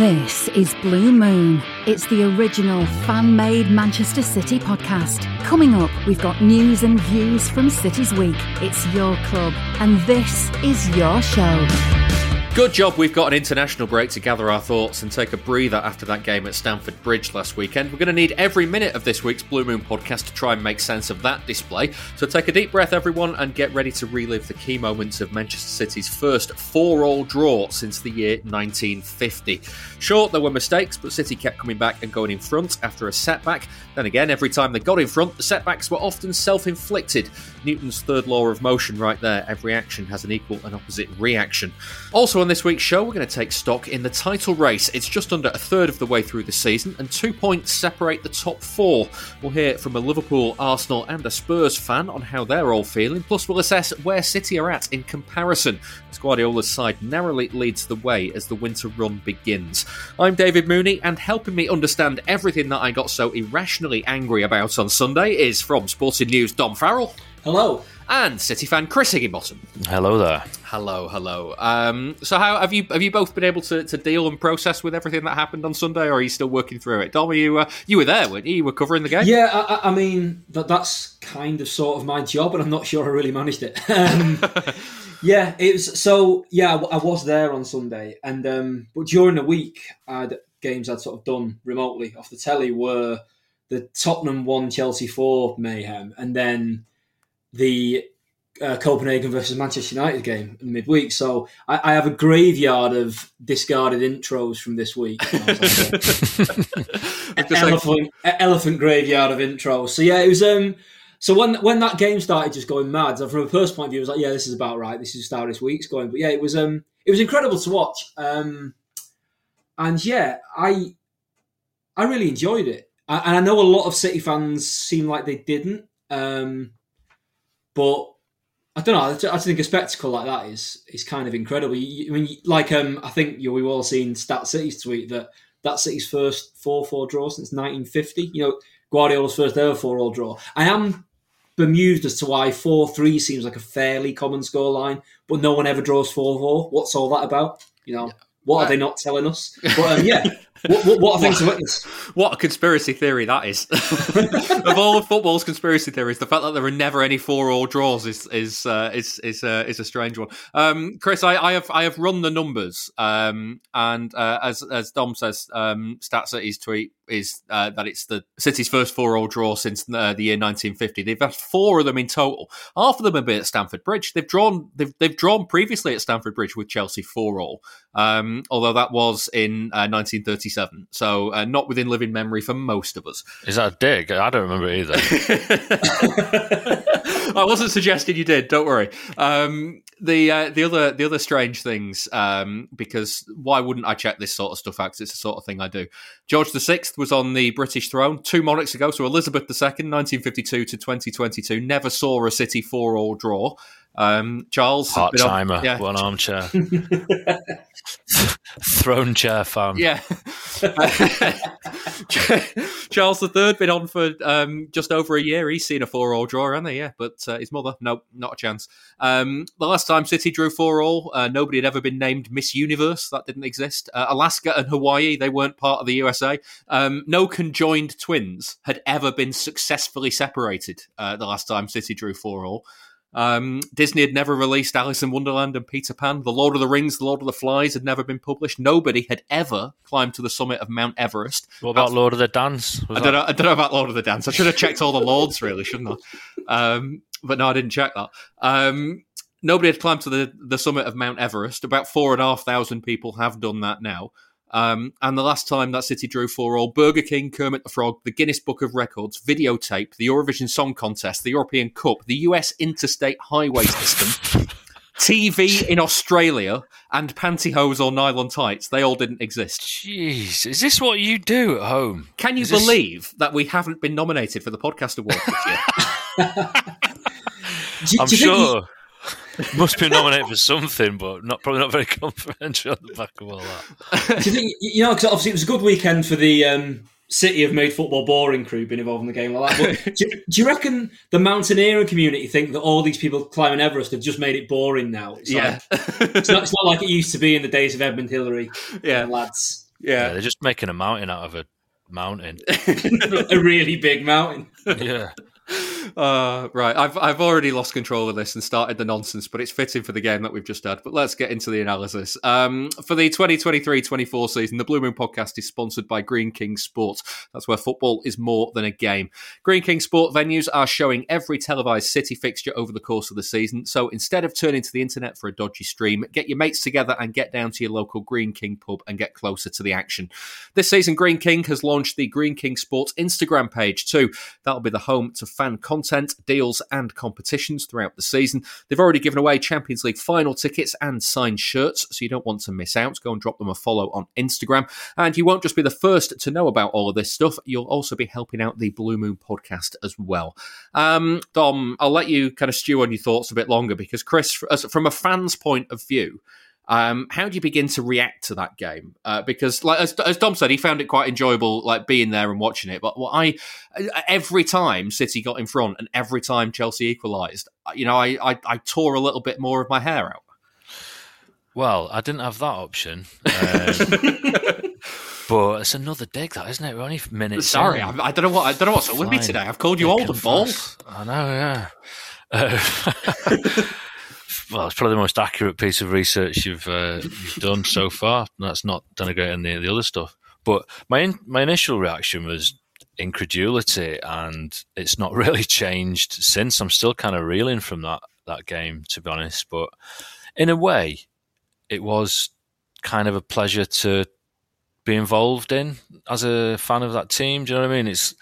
This is Blue Moon. It's the original fan-made Manchester City podcast. Coming up, we've got news and views from City's Week. It's your club, and this is your show. Good job we've got an international break to gather our thoughts and take a breather after that game at Stamford Bridge last weekend. We're going to need every minute of this week's Blue Moon podcast to try and make sense of that display. So take a deep breath, everyone, and get ready to relive the key moments of Manchester City's first four all draw since the year 1950. Sure, there were mistakes, but City kept coming back and going in front after a setback. Then again, every time they got in front, the setbacks were often self inflicted. Newton's third law of motion, right there. Every action has an equal and opposite reaction. Also, on this week's show, we're going to take stock in the title race. It's just under a third of the way through the season, and two points separate the top four. We'll hear from a Liverpool, Arsenal, and a Spurs fan on how they're all feeling. Plus, we'll assess where City are at in comparison. As Guardiola's side narrowly leads the way as the winter run begins. I'm David Mooney, and helping me understand everything that I got so irrationally angry about on Sunday is from Sporting News Dom Farrell. Hello. And City fan Chris Higginbottom. Hello there. Hello, hello. Um, so, how have you have you both been able to, to deal and process with everything that happened on Sunday, or are you still working through it? Dom, you uh, you were there, weren't you? You were covering the game. Yeah, I, I mean that that's kind of sort of my job, and I'm not sure I really managed it. Um, yeah, it was so. Yeah, I was there on Sunday, and um, but during the week, I had games I'd sort of done remotely off the telly were the Tottenham one, Chelsea four mayhem, and then the uh, Copenhagen versus Manchester United game in midweek. So I, I, have a graveyard of discarded intros from this week. elephant, elephant graveyard of intros. So yeah, it was. Um, so when when that game started just going mad, So from a personal point of view, I was like, yeah, this is about right. This is how this week's going. But yeah, it was um, it was incredible to watch. Um, and yeah, I I really enjoyed it. And I know a lot of City fans seem like they didn't. Um, but I don't know. I just think a spectacle like that is is kind of incredible. I mean, like um, I think you we've all seen Stat City's tweet that that City's first four four draw since 1950. You know, Guardiola's first ever four all draw. I am bemused as to why four three seems like a fairly common score line, but no one ever draws four four. What's all that about? You know, what are they not telling us? But um, yeah, what, what, what, are things to witness? What a conspiracy theory that is! of all of football's conspiracy theories, the fact that there are never any four-all draws is is uh, is is, uh, is a strange one. Um, Chris, I, I, have I have run the numbers, um, and uh, as as Dom says, um, Stats at his tweet is uh, that it's the City's first four-all draw since uh, the year 1950. They've had four of them in total. Half of them have been at Stamford Bridge. They've drawn they've they've drawn previously at Stamford Bridge with Chelsea four-all, um, although that was in 1936. 1987. So uh, not within living memory for most of us. Is that a dig? I don't remember either. I wasn't suggesting you did. Don't worry. Um, the uh, the other the other strange things um, because why wouldn't I check this sort of stuff out? it's the sort of thing I do. George VI was on the British throne two monarchs ago, so Elizabeth II, 1952 to 2022, never saw a City four all draw. Um, Charles, part timer, yeah. one armchair, throne chair fan. Yeah, Charles III been on for um, just over a year. He's seen a four-all draw, hasn't he? Yeah, but uh, his mother, no, not a chance. Um, the last time City drew four-all, uh, nobody had ever been named Miss Universe. That didn't exist. Uh, Alaska and Hawaii, they weren't part of the USA. Um, no conjoined twins had ever been successfully separated. Uh, the last time City drew four-all. Um, Disney had never released Alice in Wonderland and Peter Pan. The Lord of the Rings, The Lord of the Flies had never been published. Nobody had ever climbed to the summit of Mount Everest. What about That's, Lord of the Dance? I don't, know, I don't, know, about Lord of the Dance. I should have checked all the lords, really, shouldn't I? Um, but no, I didn't check that. Um, nobody had climbed to the, the summit of Mount Everest. About four and a half thousand people have done that now. Um, and the last time that city drew four all, Burger King, Kermit the Frog, the Guinness Book of Records, videotape, the Eurovision Song Contest, the European Cup, the US Interstate Highway System. TV in Australia and pantyhose or nylon tights, they all didn't exist. Jeez, is this what you do at home? Can you Is this- believe that we haven't been nominated for the podcast award this year? Do, I'm do you think you- sure. Must be nominated for something, but not probably not very complimentary on the back of all that. do you think you know? Because obviously it was a good weekend for the um, City have made football boring crew being involved in the game like that. But do, you- do you reckon the mountaineering community think that all these people climbing Everest have just made it boring now? It's yeah. like, it's, not, it's not like it used to be in the days of Edmund Hillary yeah. and lads. Yeah, Yeah. they're just making a mountain out of a mountain. a really big mountain. yeah. Uh, right, I've I've already lost control of this and started the nonsense, but it's fitting for the game that we've just had. But let's get into the analysis. Um, for the 2023-24 season, the Blue Moon podcast is sponsored by Greene King Sports. That's where football is more than a game. Greene King Sport venues are showing every televised City fixture over the course of the season. So instead of turning to the internet for a dodgy stream, get your mates together and get down to your local Greene King pub and get closer to the action. This season, Greene King has launched the Greene King Sports Instagram page too. That'll be the home to fan content, deals, and competitions throughout the season. They've already given away Champions League final tickets and signed shirts, so you don't want to miss out. Go and drop them a follow on Instagram. And you won't just be the first to know about all of this stuff, you'll also be helping out the Blue Moon podcast as well. Um, Dom, I'll let you kind of stew on your thoughts a bit longer because, Chris, from a fan's point of view, um, how do you begin to react to that game? Uh, because, like as, as Dom said, he found it quite enjoyable, like being there and watching it. But what I, every time City got in front and every time Chelsea equalised, you know, I, I I tore a little bit more of my hair out. Well, I didn't have that option. Um, but it's another dig, that isn't it? We're only minutes. Sorry. I, I don't know what I don't know what's up with me today. I've called you old and and bald. I know, yeah. Uh, well, it's probably the most accurate piece of research you've, uh, you've done so far. That's not denigrating the, the other stuff. But my in, my initial reaction was incredulity, and it's not really changed since. I'm still kind of reeling from that that game, to be honest. But in a way, it was kind of a pleasure to be involved in as a fan of that team. Do you know what I mean? It's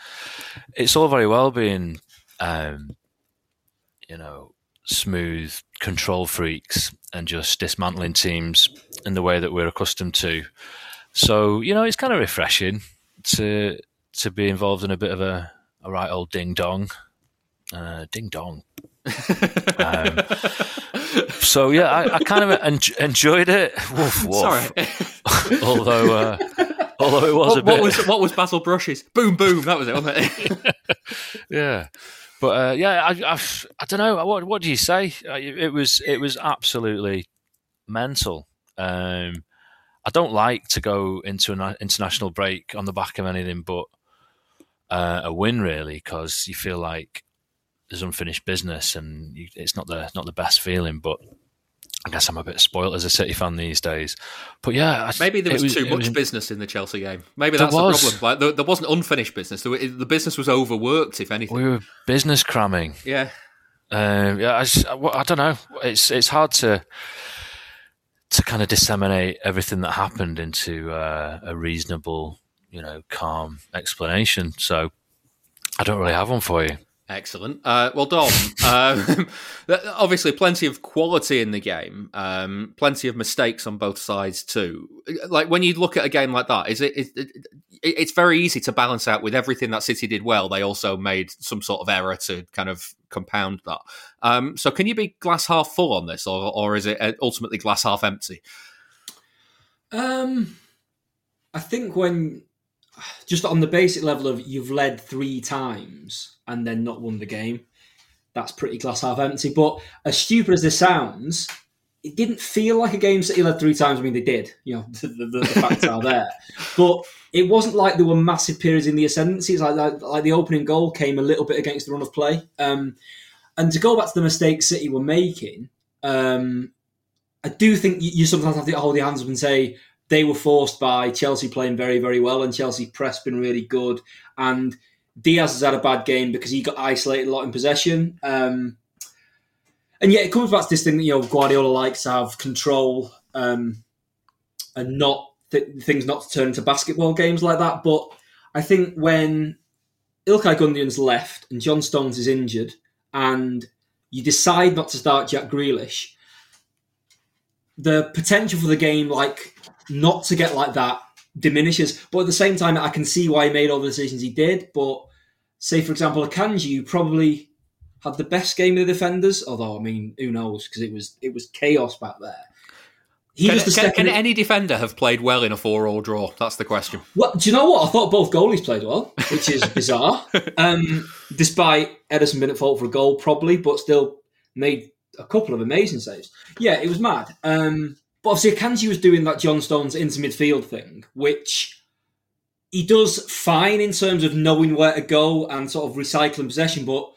it's all very well being, um, you know, smooth control freaks and just dismantling teams in the way that we're accustomed to. So you know, it's kind of refreshing to to be involved in a bit of a, a right old ding dong, uh, ding dong. um, so yeah, I, I kind of en- enjoyed it. Woof, woof. Sorry. although uh, although it was a what, bit what was what was Basil Brushes? Boom, boom. That was it, wasn't it? yeah. But uh, yeah, I, I, I don't know. What what do you say? Uh, It was it was absolutely mental. Um, I don't like to go into an international break on the back of anything but uh, a win, really, because you feel like there's unfinished business, and you, it's not the not the best feeling. But I guess I'm a bit spoiled as a City fan these days. But yeah, Maybe there it was, too much was- business in the Chelsea game. Maybe that's was. the problem. Like there, there wasn't unfinished business. The business was overworked, if anything. We were business cramming. yeah. Um, yeah, I, just, I, I don't know. It's it's hard to to kind of disseminate everything that happened into uh, a reasonable, you know, calm explanation. So I don't really have one for you. Excellent. Uh, well, Dom, um, obviously plenty of quality in the game, um, plenty of mistakes on both sides too. Like when you look at a game like that, is it, it, it? It's very easy to balance out with everything that City did well. They also made some sort of error to kind of compound that. Um, so, can you be glass half full on this, or, or is it ultimately glass half empty? Um, I think when just on the basic level of you've led three times and then not won the game, that's pretty glass half empty. But as stupid as this sounds, it didn't feel like a game City led three times. I mean, they did. You know, the, the, the facts are there, but it wasn't like there were massive periods in the ascendancy. It's like, like like the opening goal came a little bit against the run of play. Um, and to go back to the mistakes City were making, um, I do think you, you sometimes have to hold your hands up and say they were forced by Chelsea playing very, very well, and Chelsea press been really good. And Dias has had a bad game because he got isolated a lot in possession. Um, and yet it comes back to this thing that you know Guardiola likes to have control um, and not th- things not to turn into basketball games like that. But I think when Ilkay Gundogan's left and John Stones is injured, and you decide not to start Jack Grealish, the potential for the game, like not to get like that, diminishes. But at the same time, I can see why he made all the decisions he did. But say, for example, Akanji, you probably had the best game of the defenders. Although, I mean, who knows? Because it was it was chaos back there. He can, can, can any defender have played well in a four-all draw? That's the question. Well, do you know what? I thought both goalies played well, which is bizarre. Um, despite Ederson being at fault for a goal, probably, but still made a couple of amazing saves. Yeah, it was mad. Um, but obviously, Akanji was doing that John Stones into midfield thing, which he does fine in terms of knowing where to go and sort of recycling possession. But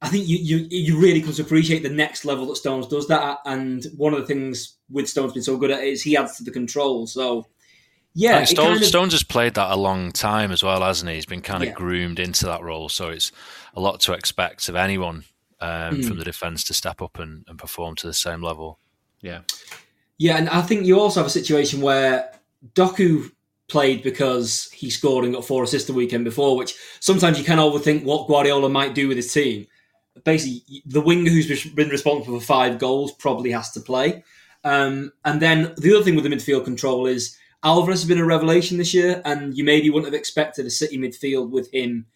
I think you, you you really come to appreciate the next level that Stones does that. And one of the things with Stones being so good at it is he adds to the control. So yeah, Stones, kind of, Stones, has played that a long time as well, hasn't he? He's been kind of yeah. groomed into that role, so it's a lot to expect of anyone um, mm. from the defence to step up and, and perform to the same level. Yeah, yeah, and I think you also have a situation where Doku played because he scored and got four assists the weekend before, which sometimes you can overthink what Guardiola might do with his team basically the winger who's been responsible for five goals probably has to play. Um, and then the other thing with the midfield control is Alvarez has been a revelation this year, and you maybe wouldn't have expected a City midfield with him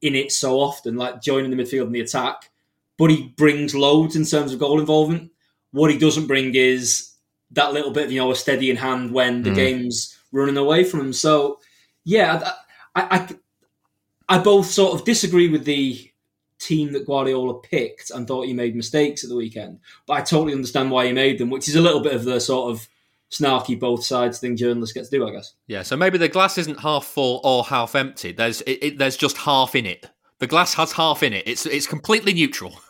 in it so often, like joining the midfield in the attack. But he brings loads in terms of goal involvement. What he doesn't bring is that little bit of you know a steady in hand when the mm. game's running away from him. So yeah, I, I, I both sort of disagree with the team that Guardiola picked and thought he made mistakes at the weekend. But I totally understand why he made them, which is a little bit of the sort of snarky both sides thing journalists get to do, I guess. Yeah, so maybe the glass isn't half full or half empty. There's it, it, there's just half in it. The glass has half in it. It's it's completely neutral.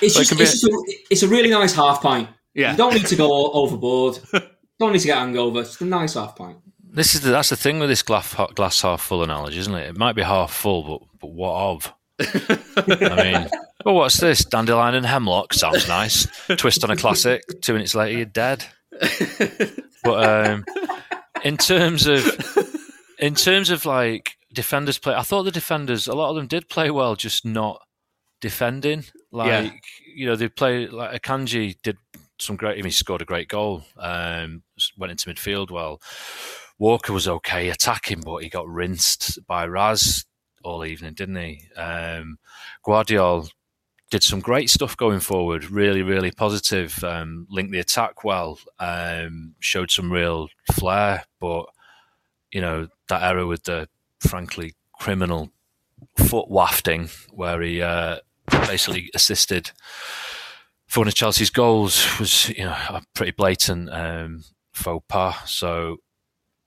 It's just, it's, just a, it's a really nice half pint. Yeah, you don't need to go overboard. don't need to get hangover. It's a nice half pint. This is the, that's the thing with this glass glass half full analogy, isn't it? It might be half full, but but what of? I mean, well, what's this? Dandelion and hemlock sounds nice. Twist on a classic. Two minutes later, you're dead. But um, in terms of in terms of like defenders play, I thought the defenders, a lot of them did play well, just not defending. Like yeah. you know, they play like Akanji did some great. I mean, he scored a great goal. Um, went into midfield well. Walker was okay attacking, but he got rinsed by Raz all evening, didn't he? Um, Gvardiol did some great stuff going forward. Really, really positive. Um, linked the attack well. Um, showed some real flair, but you know that error with the frankly criminal foot wafting, where he uh, basically assisted for one of Chelsea's goals, was you know a pretty blatant um, faux pas. So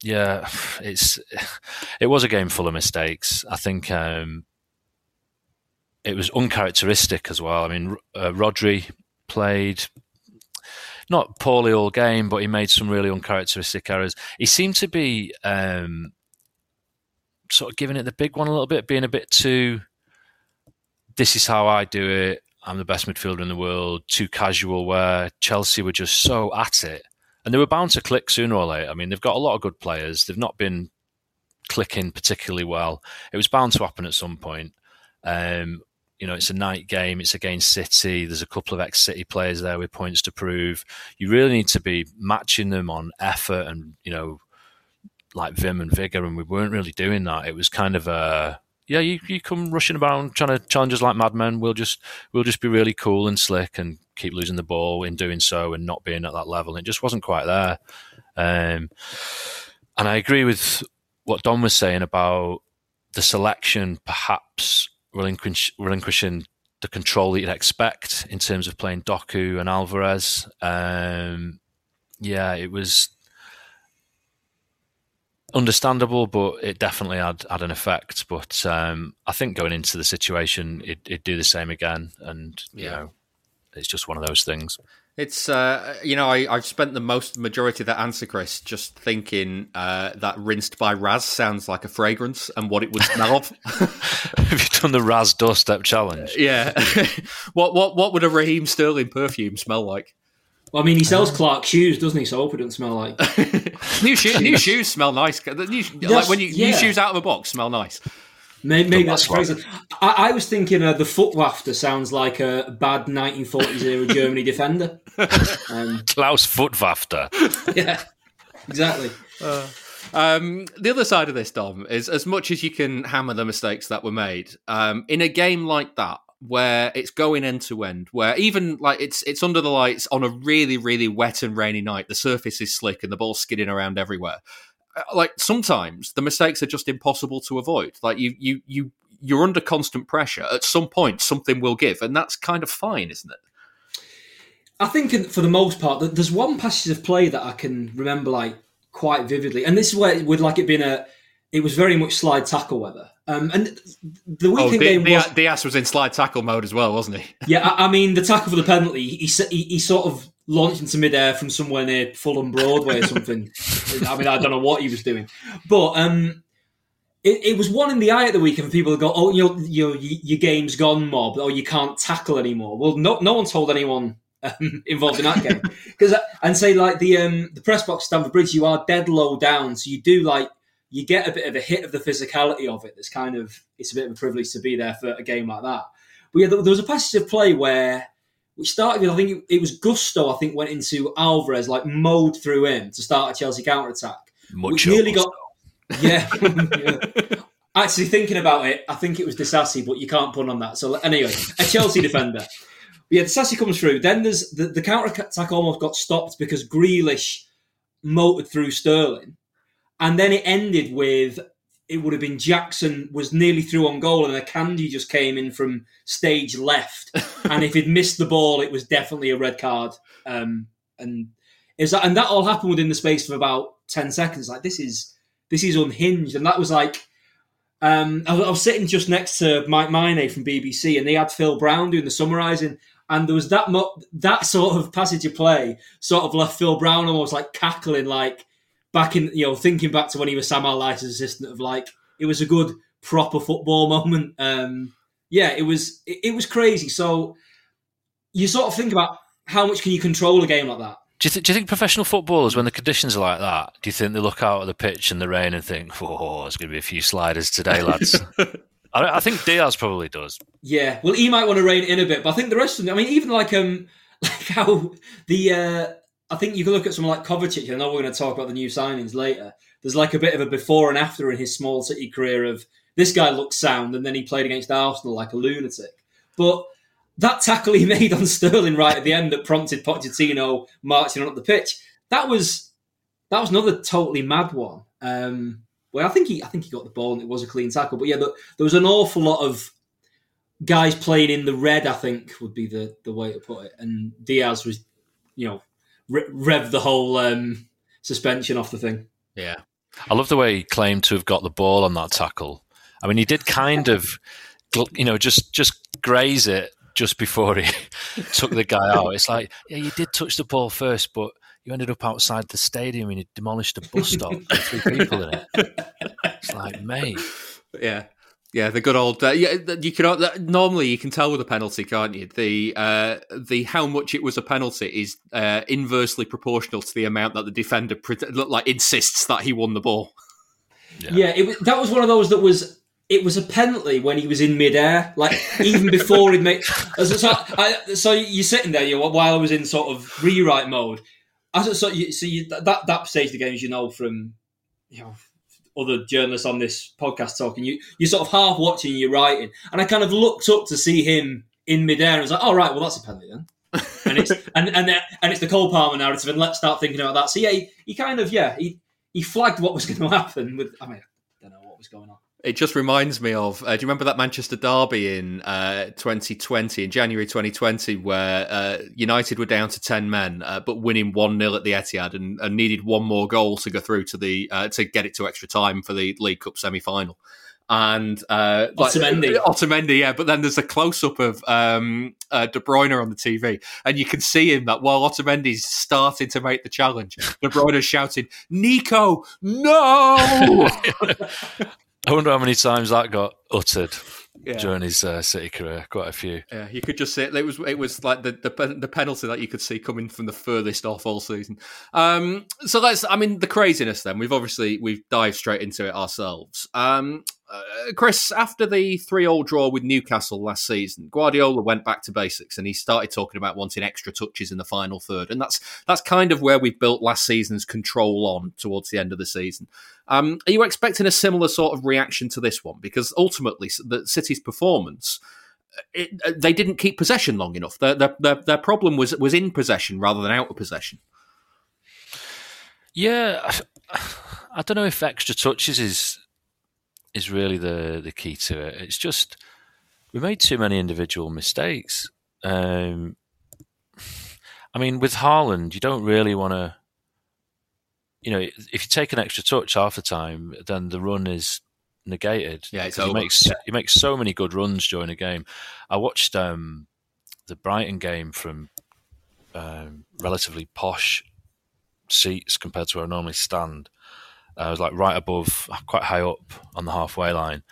yeah, it's it was a game full of mistakes. I think um, it was uncharacteristic as well. I mean, uh, Rodri played not poorly all game, but he made some really uncharacteristic errors. He seemed to be um, sort of giving it the big one a little bit, being a bit too. This is how I do it. I'm the best midfielder in the world. Too casual. Where Chelsea were just so at it and they were bound to click sooner or later. I mean, they've got a lot of good players. They've not been clicking particularly well. It was bound to happen at some point. Um, you know, it's a night game. It's against City. There's a couple of ex-City players there with points to prove. You really need to be matching them on effort and you know, like vim and vigor. And we weren't really doing that. It was kind of a yeah, you, you come rushing around trying to challenge us like madmen. We'll just we'll just be really cool and slick and keep losing the ball in doing so and not being at that level. It just wasn't quite there. Um, and I agree with what Dom was saying about the selection perhaps relinquish, relinquishing the control that you'd expect in terms of playing Doku and Alvarez. Um, yeah, it was understandable, but it definitely had, had an effect. But um, I think going into the situation, it, would do the same again, and you yeah. know, it's just one of those things. It's uh, you know I, have spent the most majority of that answer, Chris, just thinking uh, that rinsed by Raz sounds like a fragrance and what it would smell of. Have you done the Raz doorstep challenge? Yeah. what what what would a Raheem Sterling perfume smell like? Well, I mean, he sells Clark shoes, doesn't he? So I hope it doesn't smell like new shoes. New shoes smell nice. New, like when you yeah. new shoes out of a box smell nice. Maybe, maybe that's crazy. I, I, was thinking uh, the foot wafter sounds like a bad 1940s era Germany defender. Um, Klaus Footwafter. Yeah, exactly. Uh, um, the other side of this, Dom, is as much as you can hammer the mistakes that were made um, in a game like that, where it's going end to end, where even like it's it's under the lights on a really really wet and rainy night, the surface is slick and the ball's skidding around everywhere. Uh, like sometimes the mistakes are just impossible to avoid. Like you you you you're under constant pressure. At some point, something will give, and that's kind of fine, isn't it? I think for the most part, there's one passage of play that I can remember like quite vividly, and this is where it would like it being a. It was very much slide tackle weather, um, and the weekend oh, the, game was. Dias was in slide tackle mode as well, wasn't he? yeah, I, I, mean the tackle for the penalty. He, he, he sort of launched into midair from somewhere near Fulham Broadway or something. I mean, I don't know what he was doing, but um, it, it, was one in the eye at the weekend people go, "Oh, your your your game's gone, mob, or you can't tackle anymore." Well, no, no one told anyone um, involved in that game. Because uh, and say like the um, the press box Stamford Bridge, you are dead low down, so you do like you get a bit of a hit of the physicality of it. That's kind of it's a bit of a privilege to be there for a game like that. But yeah, there was a passage of play where which started with I think it, it was Gusto. I think went into Alvarez like mowed through him to start a Chelsea counter attack. Which nearly got yeah. yeah. Actually, thinking about it, I think it was Disasi, but you can't put on that. So anyway, a Chelsea defender yeah, the Disasi comes through. Then there's the, the counter attack almost got stopped because Grealish motored through Sterling, and then it ended with it would have been Jackson was nearly through on goal, and Akanji just came in from stage left, and if he'd missed the ball, it was definitely a red card. Um, and is that and that all happened within the space of about ten seconds. Like this is this is unhinged, and that was like. Um, I, was, I was sitting just next to Mike Minay from BBC, and they had Phil Brown doing the summarising, and there was that mo- that sort of passage of play sort of left Phil Brown almost like cackling, like back in you know thinking back to when he was Sam Allardyce's assistant of like it was a good proper football moment. Um, yeah, it was it, it was crazy. So you sort of think about how much can you control a game like that. Do you, th- do you think professional footballers, when the conditions are like that, do you think they look out at the pitch in the rain and think, "Oh, there's going to be a few sliders today, lads"? I, I, think Dias probably does. Yeah, well, he might want to rein in a bit, but I think the rest of them. I mean, even like um, like how the uh, I think you can look at someone like Kovacic. I know we're going to talk about the new signings later. There's like a bit of a before and after in his small city career of this guy looks sound, and then he played against Arsenal like a lunatic. But that tackle he made on Sterling right at the end that prompted Pochettino marching on up the pitch, that was that was another totally mad one. Um, well, I think he, I think he got the ball and it was a clean tackle. But yeah, there was an awful lot of guys playing in the red. I think would be the the way to put it. And Dias was, you know, re- rev the whole um, suspension off the thing. Yeah, I love the way he claimed to have got the ball on that tackle. I mean, he did kind of, you know, just just graze it just before he took the guy out. It's like, yeah, you did touch the ball first, but you ended up outside the stadium and you demolished a bus stop with three people in it. It's like, mate. Yeah. Yeah, the good old. Uh, yeah, you can uh, normally you can tell with a penalty, can't you? The uh, the how much it was a penalty is uh, inversely proportional to the amount that the defender pre- like insists that he won the ball. Yeah, yeah it, that was one of those that was it was a penalty when he was in midair, like even before he made. So, I, so you're sitting there, you know, while I was in sort of rewrite mode, as so you see that that stage of the games, you know from you know other journalists on this podcast talking, you you're sort of half watching, you're writing, and I kind of looked up to see him in midair, and was like, "All oh, right, well that's a penalty then." and it's and and and it's the Cole Palmer narrative, and let's start thinking about that. So yeah, he, he kind of yeah he he flagged what was going to happen with. I mean, I don't know what was going on. It just reminds me of. Uh, do you remember that Manchester derby in uh, 2020, in January 2020, where uh, United were down to 10 men, uh, but winning 1 0 at the Etihad and, and, needed one more goal to go through to the uh, to get it to extra time for the League Cup semi final? And uh, Otamendi. Otamendi, yeah. But then there's a close up of um, uh, De Bruyne on the TV, and you can see him that while Otamendi's starting to make the challenge, De Bruyne's shouting, "Nico, no!" I wonder how many times that got uttered yeah. during his uh, City career. Quite a few. Yeah, you could just see it. It was it was like the, the the penalty that you could see coming from the furthest off all season. Um, so that's I mean the craziness. Then we've obviously we've dived straight into it ourselves. Um, uh, uh, Chris, after the three-all draw with Newcastle last season, Guardiola went back to basics and he started talking about wanting extra touches in the final third, and that's that's kind of where we've built last season's control on towards the end of the season. Um, are you expecting a similar sort of reaction to this one? Because ultimately, the City's performance. It, uh, they didn't keep possession long enough. Their, their, their problem was was in possession rather than out of possession. Yeah, I don't know if extra touches is is really the the key to it. It's just we made too many individual mistakes. Um, I mean, with Haaland, you don't really want to. You know, if you take an extra touch half the time, then the run is negated. Yeah, it's he makes Yeah. he makes so many good runs during a game. I watched um, the Brighton game from um, relatively posh seats compared to where I normally stand. I was like right above, quite high up on the halfway line,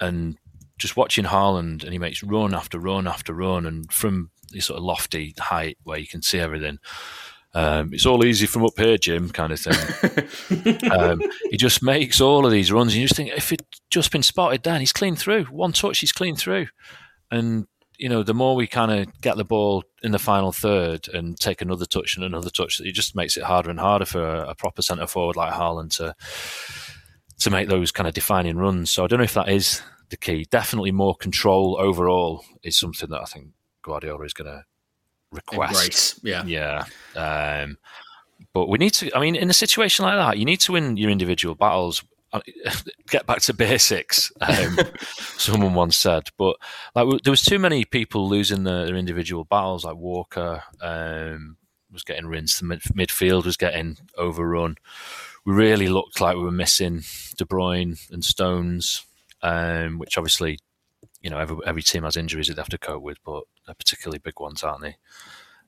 and just watching Haaland, and he makes run after run after run, and from this sort of lofty height where you can see everything. Um, it's all easy from up here, Jim, kind of thing. um, he just makes all of these runs, and you just think if he'd just been spotted, then he's clean through. One touch, he's clean through, and you know, the more we kind of get the ball in the final third and take another touch and another touch, it just makes it harder and harder for a, a proper centre forward like Haaland to to make those kind of defining runs. So I don't know if that is the key. Definitely more control overall is something that I think Guardiola is going to request. Embrace. Yeah. Yeah. Um, but we need to, I mean, in a situation like that, you need to win your individual battles. Get back to basics, um, someone once said. But like, there was too many people losing their, their individual battles. Like Walker um, was getting rinsed, the mid- midfield was getting overrun. We really looked like we were missing De Bruyne and Stones, um, which obviously, you know, every, every team has injuries that they have to cope with, but they're particularly big ones, aren't they?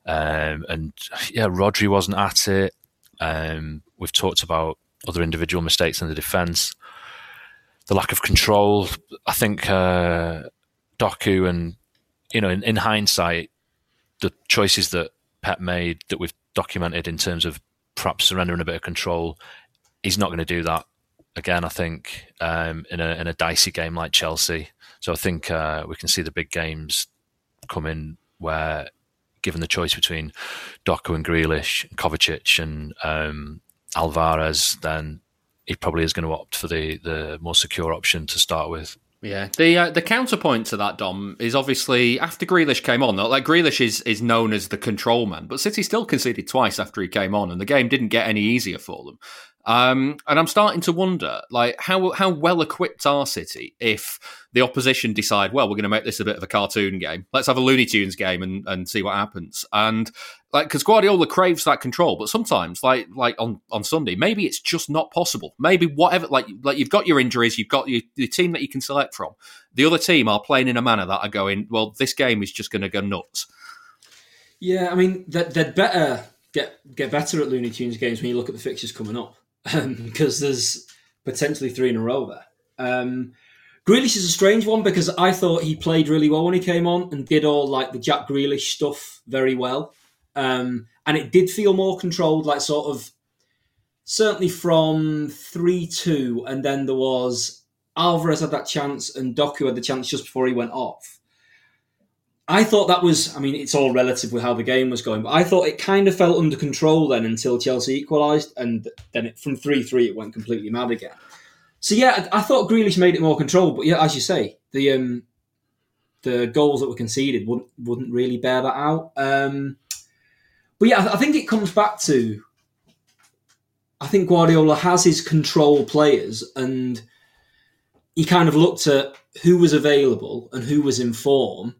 Um, and yeah, Rodri wasn't at it. Um, we've talked about other individual mistakes in the defence, the lack of control. I think uh, Doku and you know, in, in hindsight, the choices that Pep made that we've documented in terms of perhaps surrendering a bit of control, he's not going to do that again. I think um, in a in a dicey game like Chelsea. So I think uh, we can see the big games come in where, given the choice between Doku and Grealish, Kovacic and um, Alvarez, then he probably is going to opt for the the more secure option to start with. Yeah, the uh, the counterpoint to that, Dom, is obviously after Grealish came on. Like Grealish is is known as the control man, but City still conceded twice after he came on, and the game didn't get any easier for them. Um, and I'm starting to wonder, like how how well equipped are City if the opposition decide, well, we're going to make this a bit of a cartoon game. Let's have a Looney Tunes game and, and see what happens. And like because Guardiola craves that control, but sometimes, like like on, on Sunday, maybe it's just not possible. Maybe whatever, like like you've got your injuries, you've got your, the team that you can select from. The other team are playing in a manner that are going, well, this game is just going to go nuts. Yeah, I mean, they'd, they'd better get get better at Looney Tunes games when you look at the fixtures coming up, because there's potentially three in a row there. Um, Grealish is a strange one because I thought he played really well when he came on and did all like the Jack Grealish stuff very well, um, and it did feel more controlled, like sort of certainly from three two, and then there was Alvarez had that chance and Doku had the chance just before he went off. I thought that was, I mean, it's all relative with how the game was going, but I thought it kind of felt under control then until Chelsea equalised, and then it, from 3 3 it went completely mad again. So, yeah, I, I thought Grealish made it more controlled, but yeah, as you say, the um, the goals that were conceded wouldn't, wouldn't really bear that out. Um, but yeah, I, I think it comes back to I think Guardiola has his control players, and he kind of looked at who was available and who was in form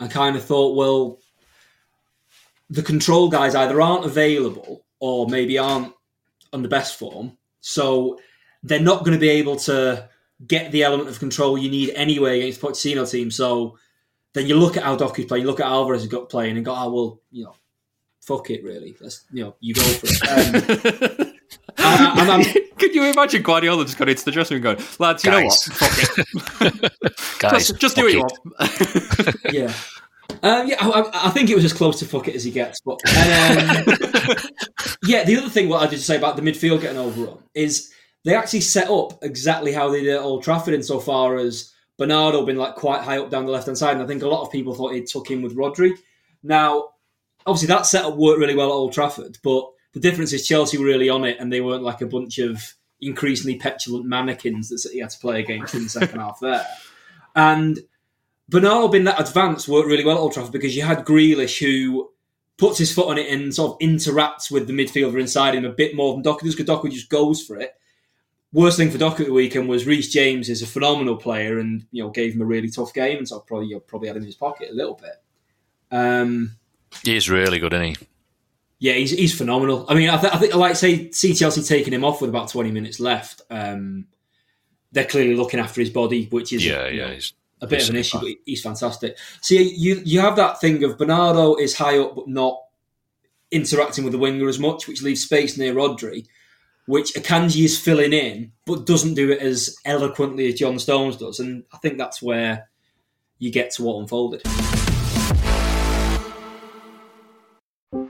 and kind of thought, well, the control guys either aren't available or maybe aren't on the best form. So they're not going to be able to get the element of control you need anyway against the Pochettino team. So then you look at how Doku's playing, you look at Alvarez has got playing and go, oh, well, you know, fuck it, really. Let's, you know, you go for it. Um, I- and I'm- Could you imagine Guardiola just got into the dressing room going, lads, you Guys. know what? Fuck it. Guys, just, just do what you want. yeah. Um, yeah, I, I think it was as close to fuck it as he gets. But um, yeah, the other thing what I did say about the midfield getting overrun is they actually set up exactly how they did at Old Trafford insofar as Bernardo been like quite high up down the left hand side, and I think a lot of people thought he'd took him with Rodri. Now, obviously, that setup worked really well at Old Trafford, but the difference is Chelsea were really on it, and they weren't like a bunch of increasingly petulant mannequins that he had to play against in the second half there. And Bernardo being that advanced worked really well at Old Trafford because you had Grealish who puts his foot on it and sort of interacts with the midfielder inside him a bit more than Doku does because Doku just goes for it. Worst thing for at the weekend was Reece James is a phenomenal player and you know gave him a really tough game and so probably you know, probably had him in his pocket a little bit. Um, He's really good, isn't he? Yeah, he's, he's phenomenal. I mean, I, th- I think like say Chelsea taking him off with about twenty minutes left. Um, they're clearly looking after his body, which is Yeah, yeah. know, a bit of an issue, but he's fantastic. See, you you have that thing of Bernardo is high up but not interacting with the winger as much, which leaves space near Rodri, which Akanji is filling in, but doesn't do it as eloquently as John Stones does, and I think that's where you get to what unfolded.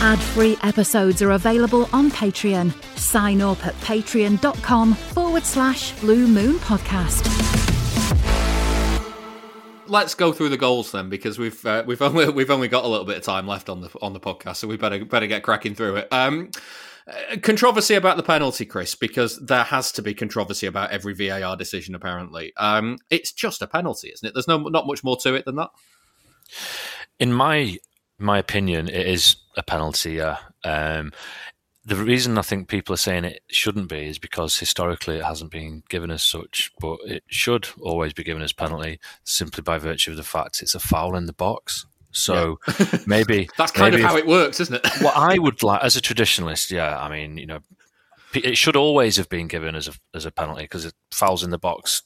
Ad-free episodes are available on Patreon. Sign up at patreon.com forward slash blue moon podcast. Let's go through the goals then, because we've uh, we've only we've only got a little bit of time left on the on the podcast, so we better better get cracking through it. Um, uh, controversy about the penalty, Chris, because there has to be controversy about every VAR decision. Apparently, um, it's just a penalty, isn't it? There's no not much more to it than that. in my my opinion, it is a penalty. Yeah. Um, the reason I think people are saying it shouldn't be is because historically it hasn't been given as such, but it should always be given as penalty simply by virtue of the fact it's a foul in the box. So maybe That's kind maybe of how if- it works, isn't it? what I would like as a traditionalist, yeah, I mean, you know, it should always have been given as a as a penalty because fouls in the box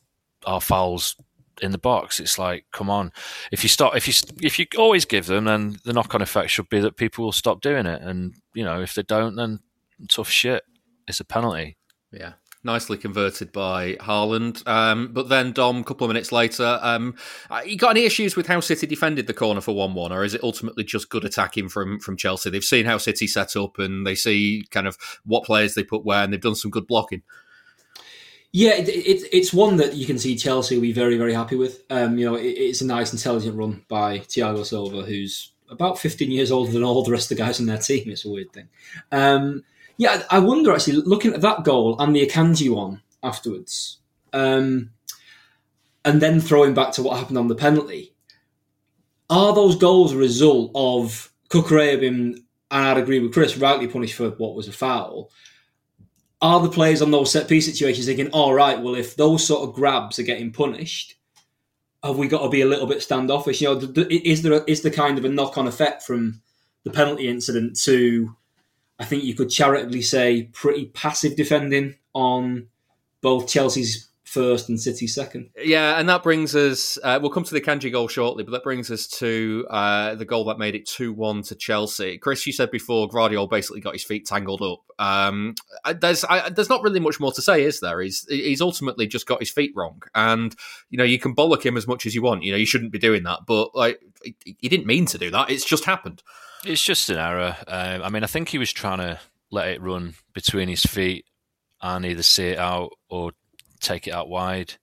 are fouls in the box. It's like, come on, if you stop, if you if you always give them, then the knock on effect should be that people will stop doing it, and you know, if they don't, then tough shit. It's a penalty. Yeah. Nicely converted by Haaland. Um, but then, Dom, a couple of minutes later, um, uh, you got any issues with how City defended the corner for 1 1, or is it ultimately just good attacking from, from Chelsea? They've seen how City set up and they see kind of what players they put where, and they've done some good blocking. Yeah, it, it, it's one that you can see Chelsea will be very, very happy with. Um, you know, it, it's a nice, intelligent run by Thiago Silva, who's about 15 years older than all the rest of the guys on their team. It's a weird thing. Um, yeah, I I wonder actually, looking at that goal and the Akanji one afterwards, um, and then throwing back to what happened on the penalty, are those goals a result of Cucurella being, and I'd agree with Chris, rightly punished for what was a foul? Are the players on those set piece situations thinking, all right, well, if those sort of grabs are getting punished, have we got to be a little bit standoffish? You know, is there a, is kind of a knock on effect from the penalty incident to, I think you could charitably say, pretty passive defending on both Chelsea's first and City second? Yeah, and that brings us. Uh, we'll come to the Kanji goal shortly, but that brings us to uh, the goal that made it two one to Chelsea. Chris, you said before Gvardiol basically got his feet tangled up. Um, there's I, there's not really much more to say, is there? He's he's ultimately just got his feet wrong, and you know you can bollock him as much as you want. You know you shouldn't be doing that, but like he he didn't mean to do that. It's just happened. It's just an error. Um, I mean, I think he was trying to let it run between his feet and either see it out or take it out wide.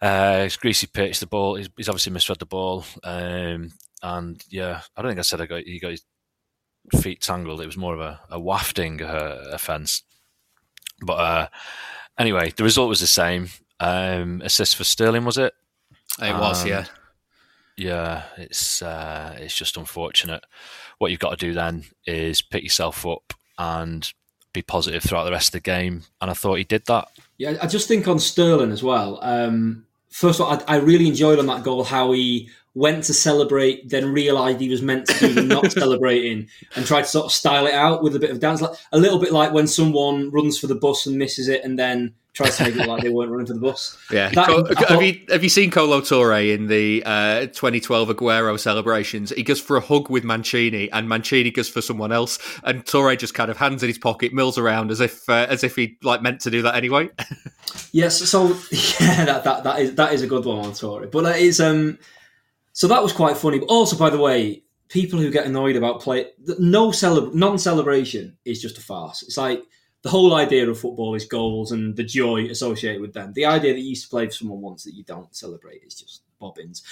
Uh, it's greasy pitch. The ball. He's, he's obviously misread the ball. Um, and yeah, I don't think I said I got he got his feet tangled. It was more of a, a wafting uh, offence. But uh, anyway, the result was the same. Um, assist for Sterling was it? It was, Um, yeah. Yeah, it's uh, it's just unfortunate. What you've got to do then is pick yourself up and be positive throughout the rest of the game. And I thought he did that. Yeah, I just think on Sterling as well. Um, first of all, I, I really enjoyed on that goal how he went to celebrate, then realised he was meant to be not celebrating, and tried to sort of style it out with a bit of dance, like a little bit like when someone runs for the bus and misses it, and then tries to make it like they weren't running for the bus. Yeah. That- thought- have you have you seen Kolo Touré in the uh, 2012 Aguero celebrations? He goes for a hug with Mancini, and Mancini goes for someone else, and Touré just kind of hands in his pocket, mills around as if uh, as if he like meant to do that anyway. Yes, so yeah, that, that that is that is a good one on Touré. But that is um so that was quite funny. But also, by the way, people who get annoyed about play no celeb non celebration is just a farce. It's like the whole idea of football is goals and the joy associated with them. The idea that you used to play for someone once that you don't celebrate is just bobbins.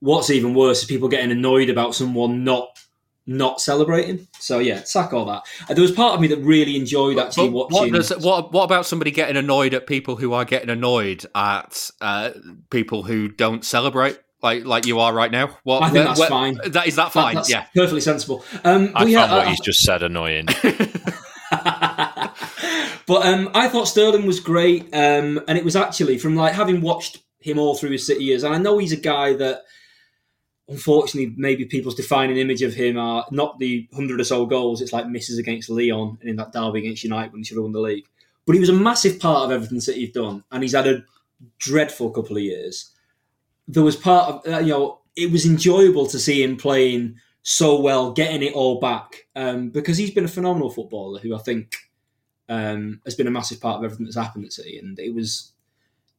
What's even worse is people getting annoyed about someone not not celebrating. So yeah, sack all that. And there was part of me that really enjoyed actually But watching. what, does, what what about somebody getting annoyed at people who are getting annoyed at uh, people who don't celebrate? Like, like you are right now. What, I think where- that's where- fine. That is that That- fine? that's yeah. perfectly sensible. Um, I but yeah, found what I- he's just said annoying. but um, I thought Sterling was great, um, and it was actually from like having watched him all through his City years, and I know he's a guy that, unfortunately, maybe people's defining image of him are not the hundred or so goals. It's like misses against Lyon and in that derby against United when he should have won the league. But he was a massive part of everything City have done, and he's had a dreadful couple of years. There was part of uh, you know it was enjoyable to see him playing so well, getting it all back um, because he's been a phenomenal footballer who I think um, has been a massive part of everything that's happened at City, and it was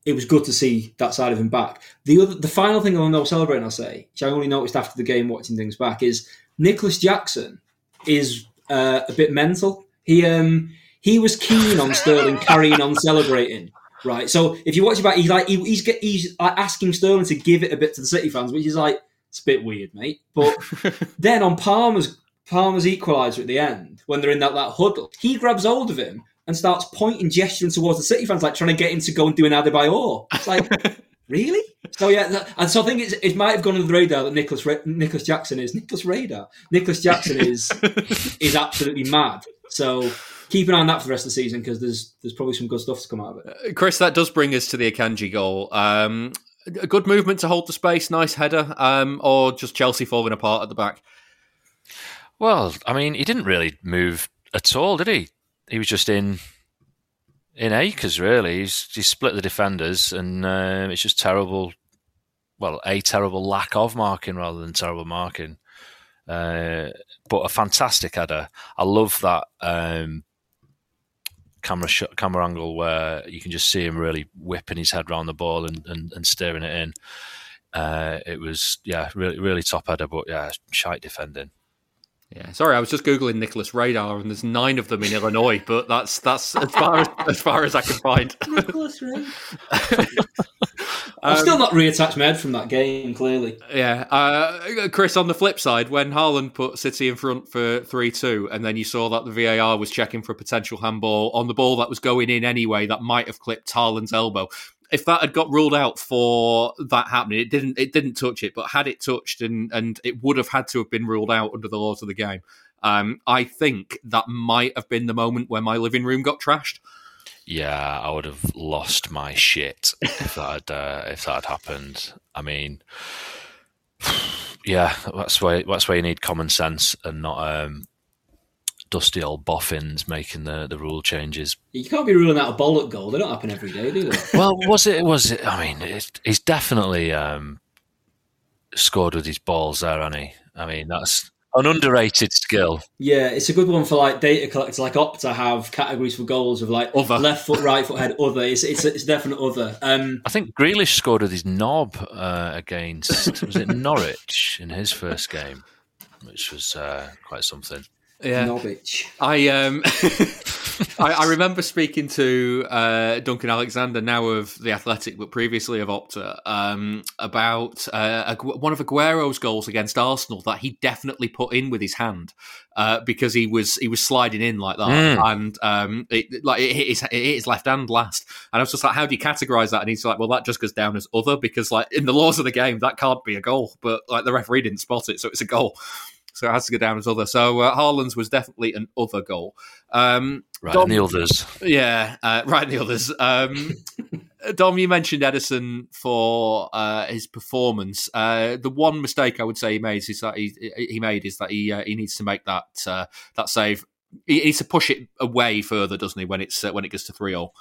it was good to see that side of him back. The other, the final thing on no celebrating, I'll say, which I only noticed after the game watching things back, is Nicolas Jackson is uh, a bit mental. He um, he was keen on Sterling carrying on celebrating. Right, so if you watch about, he's like he, he's get, he's asking Sterling to give it a bit to the City fans, which is like it's a bit weird, mate. But then on Palmer's Palmer's equaliser at the end, when they're in that, that huddle, he grabs hold of him and starts pointing, gesturing towards the City fans, like trying to get him to go and do an Adebayor. It's like, really? So yeah, that- and so I think it's, it might have gone under the radar that Nicolas Nicolas Jackson is Nicholas Radar. Nicolas Jackson is is absolutely mad. So keep an eye on that for the rest of the season because there's there's probably some good stuff to come out of it. Chris, that does bring us to the Akanji goal. Um, a good movement to hold the space, nice header, um, or just Chelsea falling apart at the back. well, I mean, he didn't really move at all, did he? He was just in in acres, really. He's he split the defenders, and um, it's just terrible. Well, a terrible lack of marking rather than terrible marking. Uh, but a fantastic header. I love that um, camera camera angle where you can just see him really whipping his head around the ball and, and, and steering it in. Uh, it was yeah, really really top header, but yeah, shite defending. Yeah, sorry, I was just googling Nicholas Radar, and there's nine of them in Illinois, but that's that's as far as, as far as I can find. nicholas I've still not reattached my head from that game. Clearly, Yeah, uh, Chris. On the flip side, when Haaland put City in front for three-two, and then you saw that the VAR was checking for a potential handball on the ball that was going in anyway, that might have clipped Haaland's elbow. If that had got ruled out for that happening, it didn't. It didn't touch it, but had it touched, and and it would have had to have been ruled out under the laws of the game. Um, I think that might have been the moment where my living room got trashed. Yeah, I would have lost my shit if that had, uh, if that had happened. I mean, yeah, that's why that's why you need common sense and not um, dusty old boffins making the, the rule changes. you can't be ruling out a bollock goal. They don't happen every day, do they? Well, was it? Was it? I mean, it, he's definitely um, scored with his balls there, hasn't he? I mean, that's an underrated skill. Yeah, it's a good one for like data collectors like Opta have categories for goals of like Other. left foot, right foot, head, other. It's it's it's definite other. Um, I think Grealish scored with his knob uh, against was it Norwich in his first game, which was uh, quite something. Yeah, Norwich. I um, I, I remember speaking to uh, Duncan Alexander, now of the Athletic, but previously of Opta, um, about uh, one of Aguero's goals against Arsenal that he definitely put in with his hand uh, because he was he was sliding in like that, Mm. and um, it, like it hit, his, it hit his left hand last. And I was just like, how do you categorize that? And he's like, well, that just goes down as other because like in the laws of the game, that can't be a goal, but like the referee didn't spot it, so it's a goal. So it has to go down as other. So uh, Haaland's was definitely an other goal. Um, Right, Dom- and the others. yeah, uh, right. The others. Um, Dom, you mentioned Ederson for uh, his performance. Uh, the one mistake I would say he made is that he, he made is that he uh, he needs to make that uh, that save. He needs to push it away further, doesn't he? When it's uh, when it gets to three all.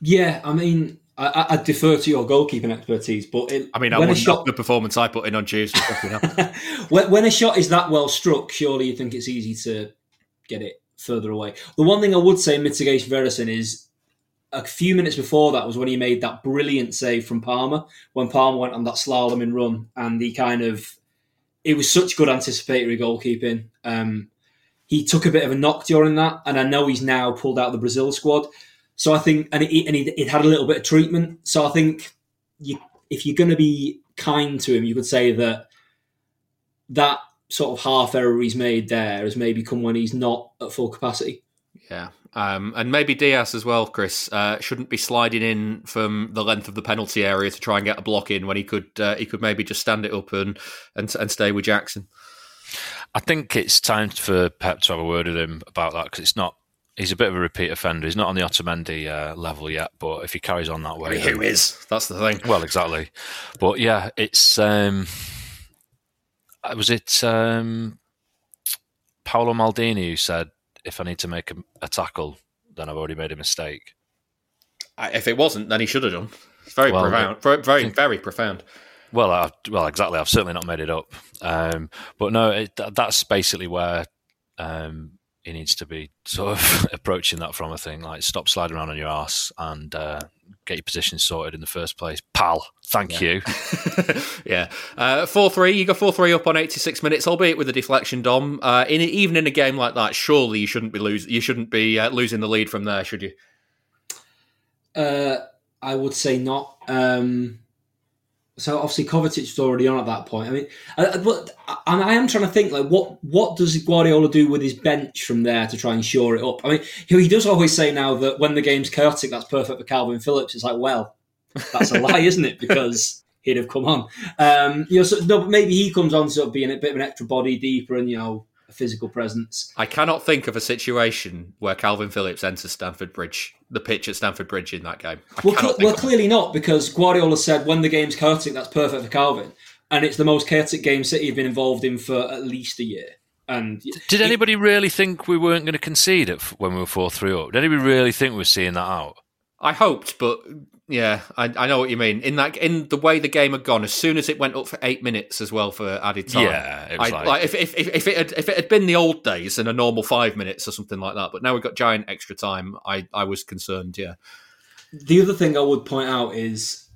Yeah, I mean, I, I, defer to your goalkeeping expertise, but it, I mean, I wouldn't shot... the performance I put in on Tuesday. when, when a shot is that well struck, surely you think it's easy to get it further away. The one thing I would say in mitigation Ederson is a few minutes before that was when he made that brilliant save from Palmer when Palmer went on that slalom and run, and he kind of it was such good anticipatory goalkeeping. Um, he took a bit of a knock during that, and I know he's now pulled out of the Brazil squad. So I think, and it, and it, it had a little bit of treatment. So I think you, if you're going to be kind to him, you could say that that sort of half error he's made there has maybe come when he's not at full capacity. Yeah, um, and maybe Dias as well, Chris, uh, shouldn't be sliding in from the length of the penalty area to try and get a block in when he could uh, he could maybe just stand it up and, and and stay with Jackson. I think it's time for Pep to have a word with him about that because it's not. He's a bit of a repeat offender. He's not on the Otamendi uh, level yet, but if he carries on that way, who is? That's the thing. Well, exactly. But yeah, it's. Um, was it um, Paolo Maldini who said if I need to make a, a tackle, then I've already made a mistake. If it wasn't, then he should have done. It's very well, profound. Very, very, very profound. Well, I, well, exactly. I've certainly not made it up. Um, but no, it, that's basically where um, he needs to be sort of approaching that from. I think like stop sliding around on your ass and uh, get your position sorted in the first place, pal. Thank yeah. you. yeah, uh, four three. You got four three up on eighty six minutes, albeit with a deflection. Dom, uh, in even in a game like that, surely you shouldn't be losing. You shouldn't be uh, losing the lead from there, should you? Uh, I would say not. Um, so obviously Kovacic was already on at that point. I mean, I, but and I am trying to think like what what does Guardiola do with his bench from there to try and shore it up? I mean, he, he does always say now that when the game's chaotic, that's perfect for Kalvin Phillips. It's like, well, that's a lie, isn't it? Because he'd have come on. Um, you know, so, no, but maybe he comes on sort of being a bit of an extra body, deeper, and you know, physical presence. I cannot think of a situation where Kalvin Phillips enters Stamford Bridge, the pitch at Stamford Bridge in that game. I well, cl- well clearly not, because Guardiola said when the game's chaotic, that's perfect for Kalvin, And it's the most chaotic game City have been involved in for at least a year. And did it, anybody really think we weren't going to concede it when we were four three up? Did anybody really think we were seeing that out? I hoped, but yeah, I, I, know what you mean. In that, in the way the game had gone, as soon as it went up for eight minutes as well for added time. Yeah, I, like, like if, if, if, if, it had if it had been the old days and a normal five minutes or something like that, but now we've got giant extra time. I I was concerned. Yeah. The other thing I would point out is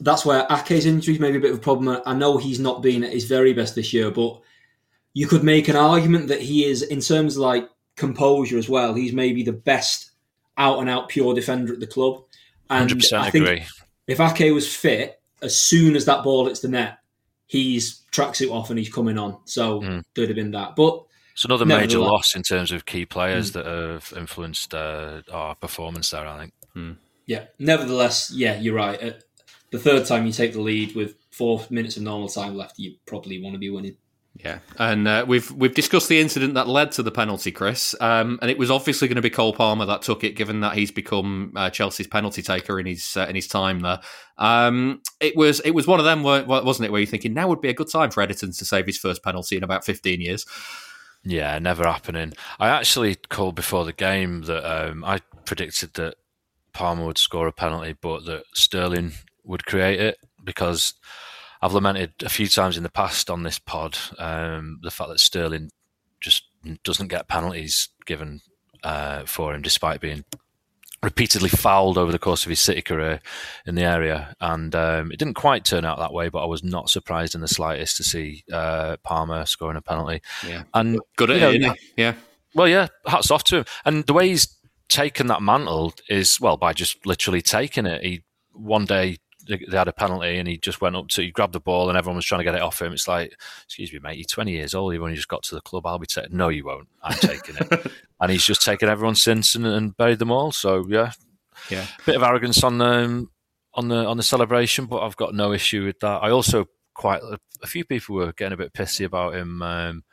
that's where Ake's injury may be a bit of a problem. I know he's not been at his very best this year, but you could make an argument that he is, in terms of like composure as well, he's maybe the best out and out pure defender at the club. And 100% I think agree. If Ake was fit, as soon as that ball hits the net, he's tracksuit off and he's coming on. So mm. there'd have been that. But it's another major loss in terms of key players mm. that have influenced uh, our performance there. I think. Mm. Yeah. Nevertheless, yeah, you're right. Uh, the third time you take the lead with four minutes of normal time left, you probably want to be winning. Yeah, and uh, we've we've discussed the incident that led to the penalty, Chris, um, and it was obviously going to be Cole Palmer that took it, given that he's become uh, Chelsea's penalty taker in his uh, in his time there. Um, it was it was one of them, wasn't it, where you're thinking now would be a good time for Ederson to save his first penalty in about 15 years. Yeah, never happening. I actually called before the game that um, I predicted that Palmer would score a penalty, but that Sterling would create it because I've lamented a few times in the past on this pod um, the fact that Sterling just doesn't get penalties given uh, for him, despite being repeatedly fouled over the course of his City career in the area. And um, it didn't quite turn out that way, but I was not surprised in the slightest to see uh, Palmer scoring a penalty. Yeah, and good at it, yeah. Well, yeah, hats off to him. And the way he's taken that mantle is well by just literally taking it. He one day they had a penalty and he just went up to he grabbed the ball and everyone was trying to get it off him. It's like, excuse me, mate, you're 20 years old. You've only just got to the club. I'll be taking. No, you won't. I'm taking it. and he's just taken everyone since and, and, buried them all. So yeah, yeah, bit of arrogance on the on the on the celebration, but I've got no issue with that. I also quite a few people were getting a bit pissy about him. Um,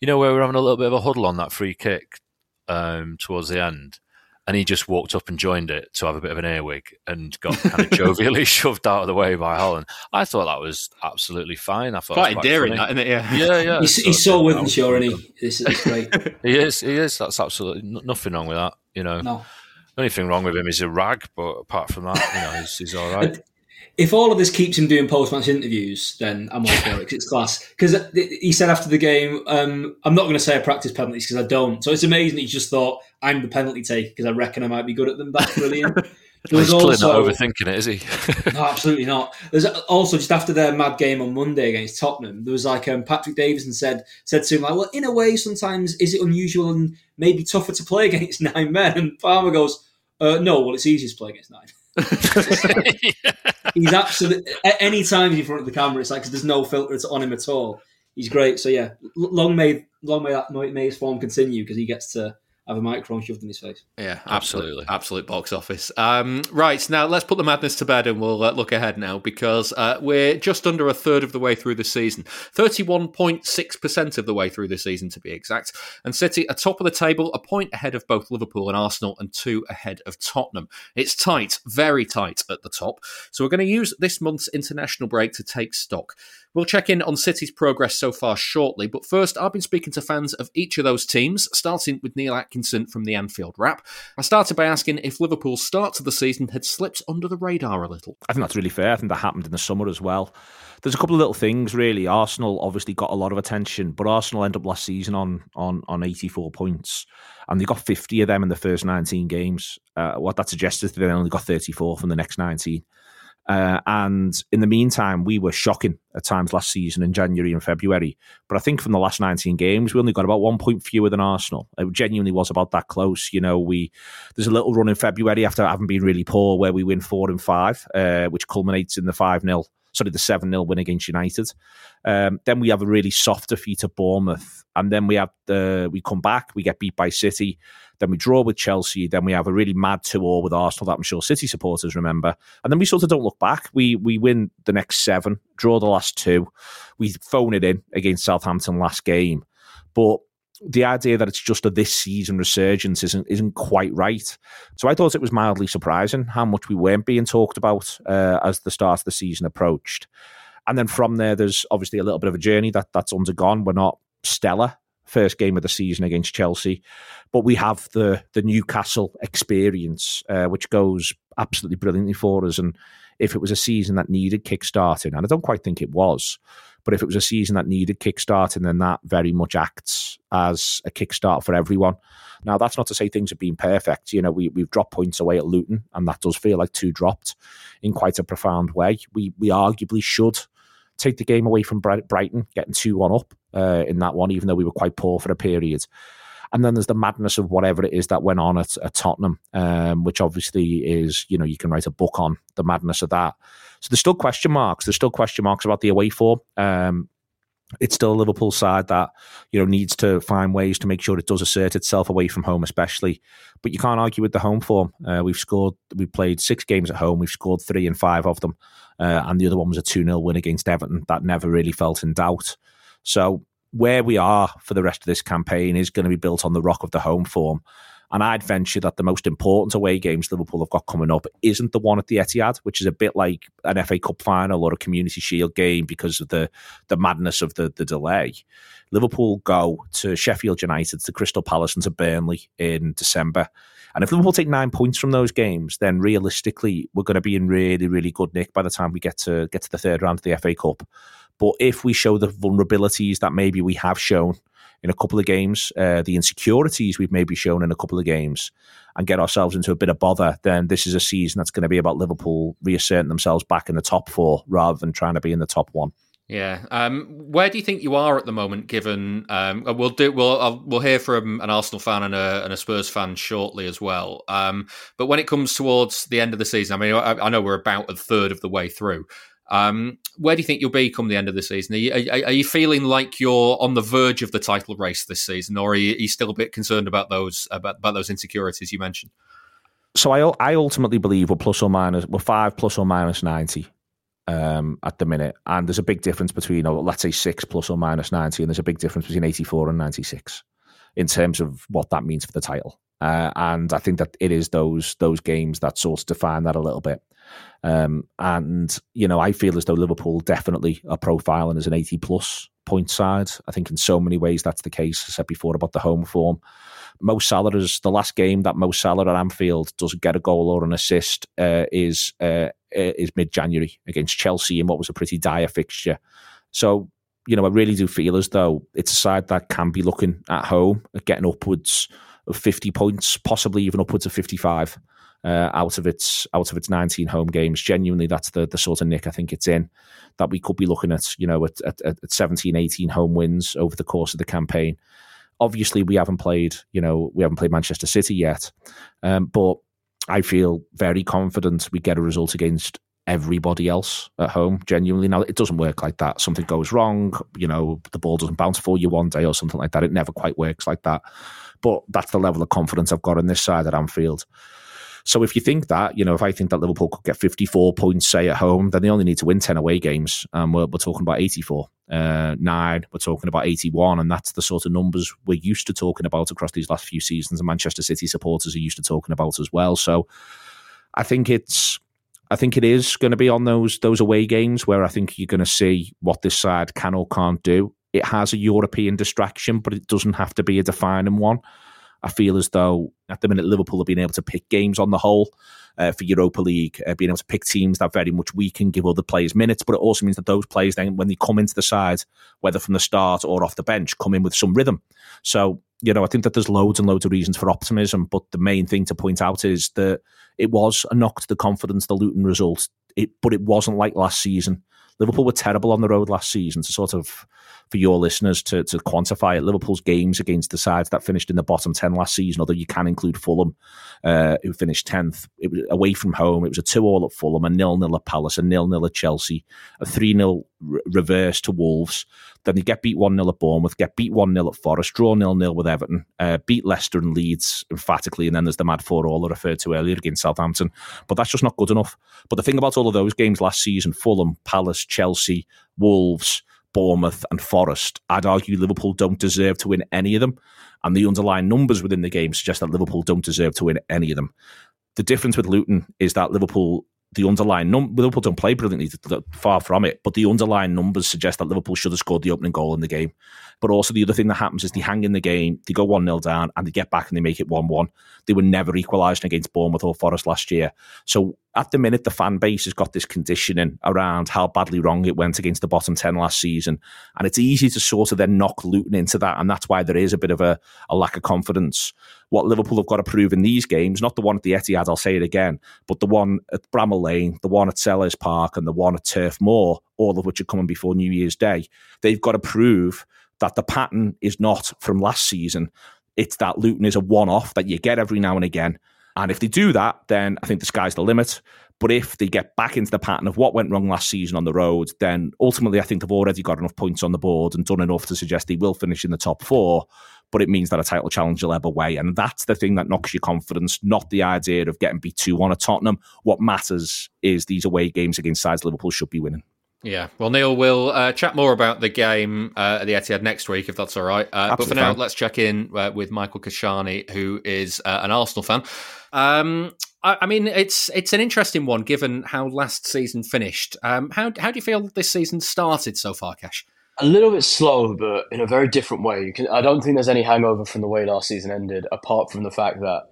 you know, where we are having a little bit of a huddle on that free kick um, towards the end and he just walked up and joined it to have a bit of an earwig and got kind of jovially shoved out of the way by Haaland. I thought that was absolutely fine. I thought quite, quite endearing, funny. that, isn't it? Yeah, yeah, yeah. He's, So he's so that with was Shaw, really isn't he? It's, it's great. He is. He is. That's absolutely n- nothing wrong with that. You know, no. the only thing wrong with him is a rag, but apart from that, you know, he's, he's all right. If all of this keeps him doing post-match interviews, then I'm all for it 'cause it's class. Because he said after the game, um, "I'm not going to say I practice penalties because I don't." So it's amazing he just thought I'm the penalty taker because I reckon I might be good at them. That's brilliant. There He's clearly also- not overthinking it, is he? no, absolutely not. There's also just after their mad game on Monday against Tottenham, there was like um, Patrick Davison said said to him like, "Well, in a way, sometimes is it unusual and maybe tougher to play against nine men?" And Palmer goes, uh, "No, well, it's easier to play against nine. He's absolutely any time he's in front of the camera, it's like cause there's no filter on him at all. He's great. So yeah, long may long may that may his form continue because he gets to have a microphone shoved in his face. Yeah, Absolutely. absolute, box office. Um, right now, let's put the madness to bed, and we'll uh, look ahead now because uh, we're just under a third of the way through the season, thirty-one point six percent of the way through the season to be exact. And City are top of the table, a point ahead of both Liverpool and Arsenal, and two ahead of Tottenham. It's tight, very tight at the top. So we're going to use this month's international break to take stock. We'll check in on City's progress so far shortly, but first, I've been speaking to fans of each of those teams, starting with Neil Atkinson from the Anfield Wrap. I started by asking if Liverpool's start to the season had slipped under the radar a little. I think that's really fair. I think that happened in the summer as well. There's a couple of little things really. Arsenal obviously got a lot of attention, but Arsenal end up last season on on on 84 points, and they got 50 of them in the first 19 games. Uh, what that suggests is they only got 34 from the next 19. Uh, and in the meantime, we were shocking at times last season in January and February. But I think from the last 19 games, we only got about one point fewer than Arsenal. It genuinely was about that close. You know, we there's a little run in February after having been really poor where we win four and five, uh, which culminates in the 5 0, sorry, the 7 0 win against United. Um, then we have a really soft defeat at Bournemouth. And then we have the, we come back, we get beat by City. Then we draw with Chelsea. Then we have a really mad 2 all with Arsenal that I'm sure City supporters remember. And then we sort of don't look back. We we win the next seven, draw the last two. We phone it in against Southampton last game. But the idea that it's just a this season resurgence isn't isn't quite right. So I thought it was mildly surprising how much we weren't being talked about uh, as the start of the season approached. And then from there, there's obviously a little bit of a journey that that's undergone. We're not stellar first game of the season against Chelsea, but we have the the Newcastle experience, uh, which goes absolutely brilliantly for us. And if it was a season that needed kickstarting, and I don't quite think it was, but if it was a season that needed kickstarting, then that very much acts as a kickstart for everyone. Now, that's not to say things have been perfect. You know, we, we've dropped points away at Luton, and that does feel like two dropped in quite a profound way. We we arguably should take the game away from Brighton, getting 2 1 up uh, in that one, even though we were quite poor for a period. And then there's the madness of whatever it is that went on at, at Tottenham, um, which obviously is, you know, you can write a book on the madness of that. So there's still question marks. There's still question marks about the away form. Um, it's still a Liverpool side that you know needs to find ways to make sure it does assert itself away from home, especially. But you can't argue with the home form. Uh, we've scored. We've played six games at home. We've scored three and five of them, uh, and the other one was a two 0 win against Everton that never really felt in doubt. So where we are for the rest of this campaign is going to be built on the rock of the home form. And I'd venture that the most important away games Liverpool have got coming up isn't the one at the Etihad, which is a bit like an FA Cup final or a Community Shield game because of the the madness of the the delay. Liverpool go to Sheffield United, to Crystal Palace, and to Burnley in December. And if Liverpool take nine points from those games, then realistically we're going to be in really, really good nick by the time we get to get to the third round of the FA Cup. But if we show the vulnerabilities that maybe we have shown in a couple of games, uh, the insecurities we've maybe shown in a couple of games, and get ourselves into a bit of bother, then this is a season that's going to be about Liverpool reasserting themselves back in the top four rather than trying to be in the top one. Yeah. Um, where do you think you are at the moment? Given um, we'll do, we'll uh, we'll hear from an Arsenal fan and a, and a Spurs fan shortly as well. Um, but when it comes towards the end of the season, I mean, I, I know we're about a third of the way through. Um, where do you think you'll be come the end of the season? Are you, are, are you feeling like you're on the verge of the title race this season, or are you, are you still a bit concerned about those about, about those insecurities you mentioned? So I I ultimately believe we're plus or minus we're five plus or minus ninety um, at the minute, and there's a big difference between oh, let's say six plus or minus ninety, and there's a big difference between eighty four and ninety six in terms of what that means for the title. uh, and I think that it is those those games that sort of define that a little bit. Um, and you know, I feel as though Liverpool definitely are profiling as an eighty plus point side. I think in so many ways that's the case. I said before about the home form. Mo Salah is the last game that Mo Salah at Anfield doesn't get a goal or an assist uh, is uh, is mid January against Chelsea in what was a pretty dire fixture. So you know, I really do feel as though it's a side that can be looking at home at getting upwards of 50 points, possibly even upwards of 55 uh, out of its out of its 19 home games. Genuinely, that's the the sort of nick I think it's in that we could be looking at, you know, at, at, at 17, 18 home wins over the course of the campaign. Obviously, we haven't played, you know, we haven't played Manchester City yet, um, but I feel very confident we get a result against everybody else at home. Genuinely, now it doesn't work like that. Something goes wrong, you know, the ball doesn't bounce for you one day or something like that. It never quite works like that. But that's the level of confidence I've got in this side at Anfield. So if you think that, you know, if I think that Liverpool could get 54 points, say, at home, then they only need to win 10 away games. And we're, we're talking about 84. Uh, nine, we're talking about 81. And that's the sort of numbers we're used to talking about across these last few seasons. And Manchester City supporters are used to talking about as well. So I think it's I think it is going to be on those those away games where I think you're going to see what this side can or can't do. It has a European distraction, but it doesn't have to be a defining one. I feel as though at the minute Liverpool have been able to pick games on the whole uh, for Europa League, uh, being able to pick teams that very much weaken, give other players minutes, but it also means that those players then, when they come into the side, whether from the start or off the bench, come in with some rhythm. So, you know, I think that there's loads and loads of reasons for optimism, but the main thing to point out is that it was a knock to the confidence, the Luton result, it, but it wasn't like last season. Liverpool were terrible on the road last season to sort of for your listeners to, to quantify it. Liverpool's games against the sides that finished in the bottom 10 last season, although you can include Fulham, uh, who finished 10th. It was away from home. It was a 2 all at Fulham, a nil nil at Palace, a nil nil at Chelsea, a 3 0 re- reverse to Wolves. Then they get beat 1 0 at Bournemouth, get beat 1 0 at Forest, draw 0 0 with Everton, uh, beat Leicester and Leeds emphatically, and then there's the mad 4 all I referred to earlier against Southampton. But that's just not good enough. But the thing about all of those games last season Fulham, Palace, Chelsea, Wolves, Bournemouth, and Forest, I'd argue Liverpool don't deserve to win any of them. And the underlying numbers within the game suggest that Liverpool don't deserve to win any of them. The difference with Luton is that Liverpool the underlying num- Liverpool don't play brilliantly, far from it, but the underlying numbers suggest that Liverpool should have scored the opening goal in the game. But also the other thing that happens is they hang in the game, they go one 0 down, and they get back and they make it one one. They were never equalised against Bournemouth or Forest last year. So at the minute, the fan base has got this conditioning around how badly wrong it went against the bottom 10 last season. And it's easy to sort of then knock Luton into that. And that's why there is a bit of a, a lack of confidence. What Liverpool have got to prove in these games, not the one at the Etihad, I'll say it again, but the one at Bramall Lane, the one at Selhurst Park, and the one at Turf Moor, all of which are coming before New Year's Day, they've got to prove that the pattern is not from last season. It's that Luton is a one off that you get every now and again and if they do that, then I think the sky's the limit. But if they get back into the pattern of what went wrong last season on the road, then ultimately I think they've already got enough points on the board and done enough to suggest they will finish in the top four. But it means that a title challenge will ebb away. And that's the thing that knocks your confidence, not the idea of getting beat 2 1 at Tottenham. What matters is these away games against sides Liverpool should be winning. Yeah, well, Neil, we'll uh, chat more about the game uh, at the Etihad next week, if that's all right. Uh, but for now, fine. let's check in uh, with Michael Keshani, who is uh, an Arsenal fan. Um, I, I, mean, it's it's an interesting one given how last season finished. Um, how how do you feel this season started so far, Cash? A little bit slow, but in a very different way. Can, I don't think there's any hangover from the way last season ended, apart from the fact that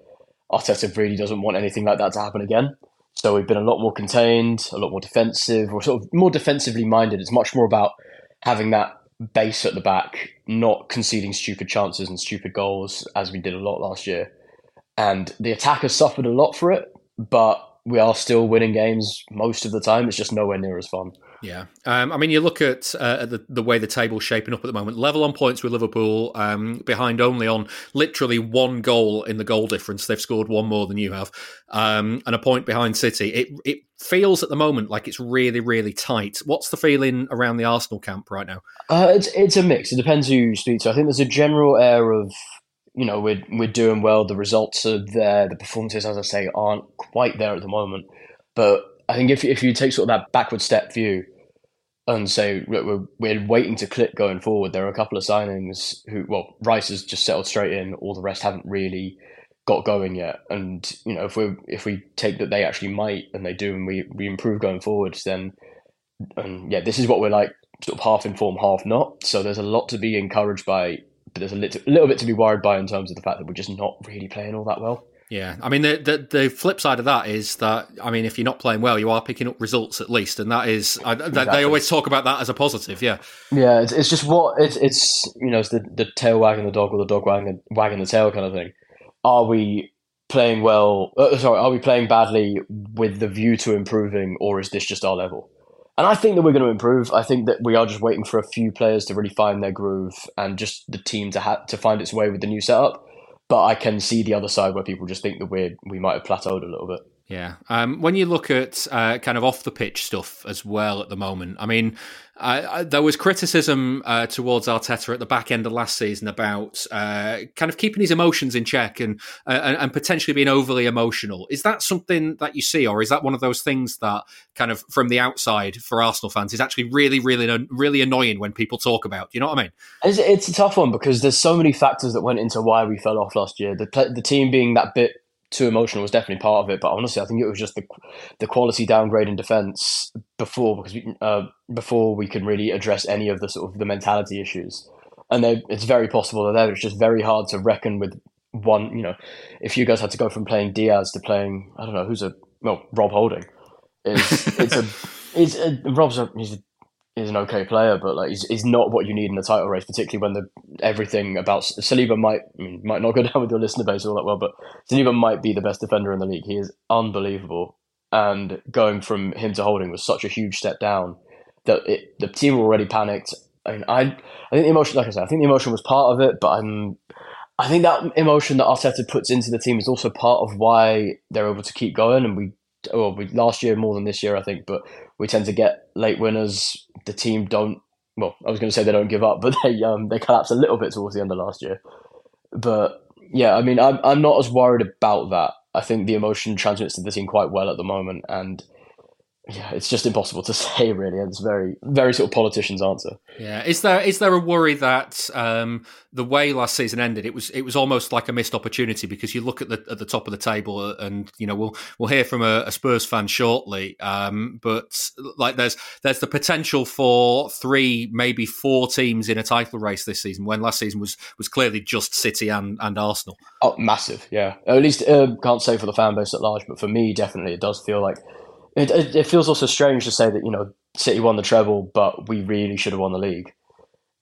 Arteta really doesn't want anything like that to happen again. So we've been a lot more contained, a lot more defensive, or sort of more defensively minded. It's much more about having that base at the back, not conceding stupid chances and stupid goals as we did a lot last year. And the attack has suffered a lot for it, but we are still winning games most of the time. It's just nowhere near as fun. Yeah, um, I mean, you look at uh, the the way the table's shaping up at the moment. Level on points with Liverpool, um, behind only on literally one goal in the goal difference. They've scored one more than you have, um, and a point behind City. It it feels at the moment like it's really really tight. What's the feeling around the Arsenal camp right now? Uh, it's it's a mix. It depends who you speak to. I think there's a general air of you know we're we're doing well. The results are there. The performances, as I say, aren't quite there at the moment, but I think if if you take sort of that backward step view and so we're, we're waiting to click going forward. There are a couple of signings who, well, Rice has just settled straight in. All the rest haven't really got going yet. And you know, if we if we take that they actually might and they do, and we we improve going forwards, then and yeah, this is what we're like, sort of half informed, half not. So there's a lot to be encouraged by, but there's a little, little bit to be worried by in terms of the fact that we're just not really playing all that well. Yeah, I mean the, the, the flip side of that is that I mean if you're not playing well, you are picking up results at least, and that is I, exactly. they always talk about that as a positive. Yeah, yeah, it's, it's just what it's it's you know it's the, the tail wagging the dog or the dog wagging wagging the tail kind of thing. Are we playing well? Uh, sorry, are we playing badly with the view to improving, or is this just our level? And I think that we're going to improve. I think that we are just waiting for a few players to really find their groove and just the team to ha- to find its way with the new setup but I can see the other side where people just think that we we might have plateaued a little bit. Yeah. Um, when you look at uh, kind of off the pitch stuff as well at the moment, I mean, uh, there was criticism uh, towards Arteta at the back end of last season about uh, kind of keeping his emotions in check and, uh, and, and potentially being overly emotional. Is that something that you see, or is that one of those things that kind of from the outside for Arsenal fans is actually really, really, really annoying when people talk about? You know what I mean? It's, it's a tough one because there's so many factors that went into why we fell off last year. The the team being that bit too emotional was definitely part of it. But honestly, I think it was just the the quality downgrade in defence before because we, uh, before we can really address any of the sort of the mentality issues. And it's very possible that it's just very hard to reckon with one. You know, if you guys had to go from playing Dias to playing, I don't know who's a well Rob Holding, is it's a it's a, Rob's a, he's a is an okay player, but like he's, he's not what you need in a title race, particularly when the everything about Saliba might I mean, might not go down with your listener base all that well, but Saliba might be the best defender in the league. He is unbelievable, and going from him to holding was such a huge step down that it, the team were already panicked. I mean, I I think the emotion, like I said, I think the emotion was part of it, but I'm I think that emotion that Arteta puts into the team is also part of why they're able to keep going. And we, well, we last year more than this year, I think, but we tend to get late winners. The team don't. Well, I was going to say they don't give up, but they um they collapse a little bit towards the end of last year. But yeah, I mean, I'm I'm not as worried about that. I think the emotion transmits to the team quite well at the moment, and yeah, it's just impossible to say really. It's very, very sort of politician's answer. Yeah, is there is there a worry that um, the way last season ended, it was it was almost like a missed opportunity because you look at the at the top of the table and you know we'll we'll hear from a, a Spurs fan shortly, um, but like there's there's the potential for three maybe four teams in a title race this season when last season was was clearly just City and and Arsenal. Oh, massive, yeah. At least uh, can't say for the fan base at large, but for me, definitely, it does feel like it, it, it, feels also strange to say that you know City won the treble, but we really should have won the league.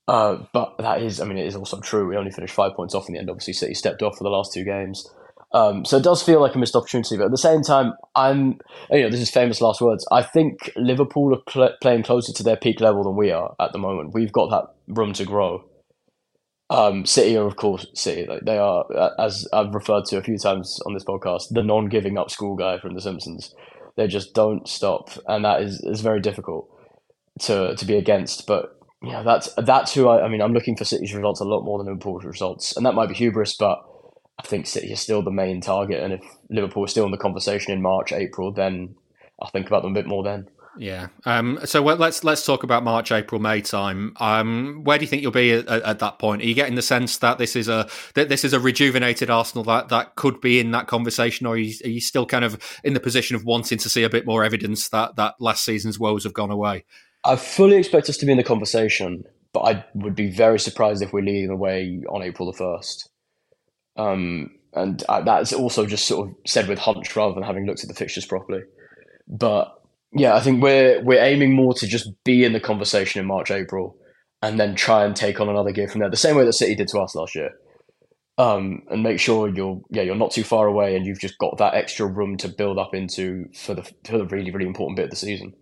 Uh, but that is, I mean, it is also true. We only finished five points off in the end. Obviously, City stepped off for the last two games, um, so it does feel like a missed opportunity. But at the same time, I'm, you know, this is famous last words. I think Liverpool are cl- playing closer to their peak level than we are at the moment. We've got that room to grow. Um, City are, of course, City. Like they are, as I've referred to a few times on this podcast, the non-giving up school guy from The Simpsons they just don't stop, and that is is very difficult to to be against. But yeah, that's that's who I, I mean. I'm looking for City's results a lot more than Liverpool's results, and that might be hubris, but I think City is still the main target. And if Liverpool is still in the conversation in March, April, then I'll think about them a bit more then. Yeah. Um, so let's let's talk about March, April, May time. Um, where do you think you'll be at, at, that point? Are you getting the sense that this is a that this is a rejuvenated Arsenal that, that could be in that conversation, or are you, are you still kind of in the position of wanting to see a bit more evidence that that last season's woes have gone away? I fully expect us to be in the conversation, but I would be very surprised if we're leading the way on April the first. Um, and that's also just sort of said with hunch rather than having looked at the fixtures properly. But yeah, I think we're we're aiming more to just be in the conversation in March, April, and then try and take on another gear from there. The same way that City did to us last year, um, and make sure you're yeah you're not too far away, and you've just got that extra room to build up into for the for the really really important bit of the season.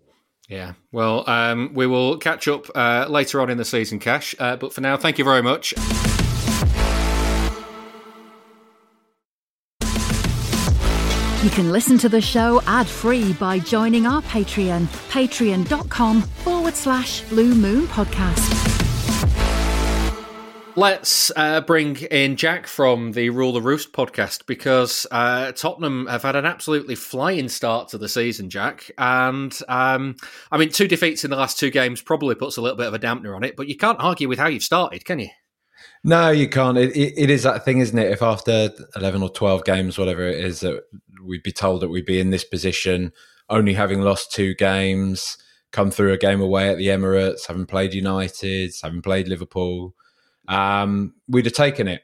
Yeah, well, um, we will catch up uh, later on in the season, Cash. Uh, but for now, thank you very much. You can listen to the show ad free by joining our Patreon, patreon.com forward slash Blue Moon Podcast. Let's uh, bring in Jack from the Rule the Roost podcast because uh, Tottenham have had an absolutely flying start to the season, Jack. And um, I mean, two defeats in the last two games probably puts a little bit of a dampener on it, but you can't argue with how you've started, can you? No, you can't. It, it, it is that thing, isn't it? If after 11 or 12 games, whatever it is, that we'd be told that we'd be in this position, only having lost two games, come through a game away at the Emirates, having played United, having played Liverpool, um, we'd have taken it.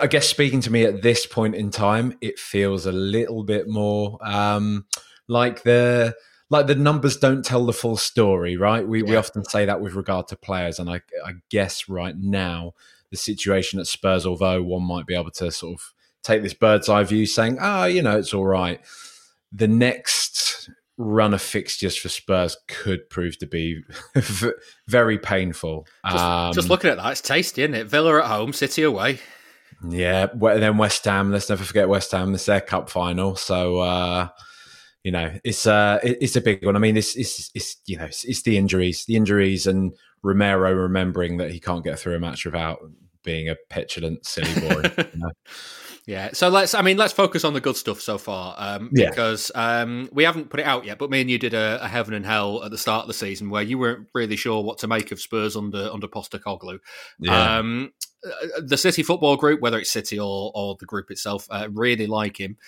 I guess speaking to me at this point in time, it feels a little bit more um, like the like the numbers don't tell the full story, right? We yeah. we often say that with regard to players, and I I guess right now the situation at Spurs, although one might be able to sort of take this bird's eye view, saying, oh, you know, it's all right. The next run of fixtures for Spurs could prove to be very painful. Just, um, just, looking at that, it's tasty, isn't it? Villa at home, City away. Yeah, then West Ham. Let's never forget West Ham. It's their cup final, so uh, you know it's uh, it's a big one. I mean, it's it's, it's you know it's, it's the injuries, the injuries, and Romero remembering that he can't get through a match without being a petulant, silly boy. you know? Yeah, so let's. I mean, let's focus on the good stuff so far, um, yeah. because um, we haven't put it out yet. But me and you did a, a, heaven and hell at the start of the season, where you weren't really sure what to make of Spurs under under Postecoglou. Yeah. Um, uh, the City football group, whether it's City or or the group itself, uh, really like him.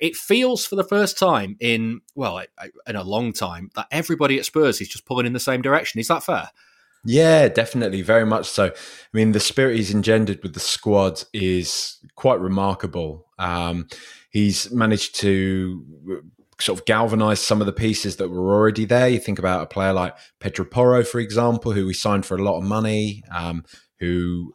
it feels for the first time in well in a long time that everybody at Spurs is just pulling in the same direction. Is that fair? Yeah, definitely, very much so. I mean, the spirit he's engendered with the squad is quite remarkable. Um, he's managed to uh, sort of galvanize some of the pieces that were already there. You think about a player like Pedro Porro, for example, who we signed for a lot of money, um, who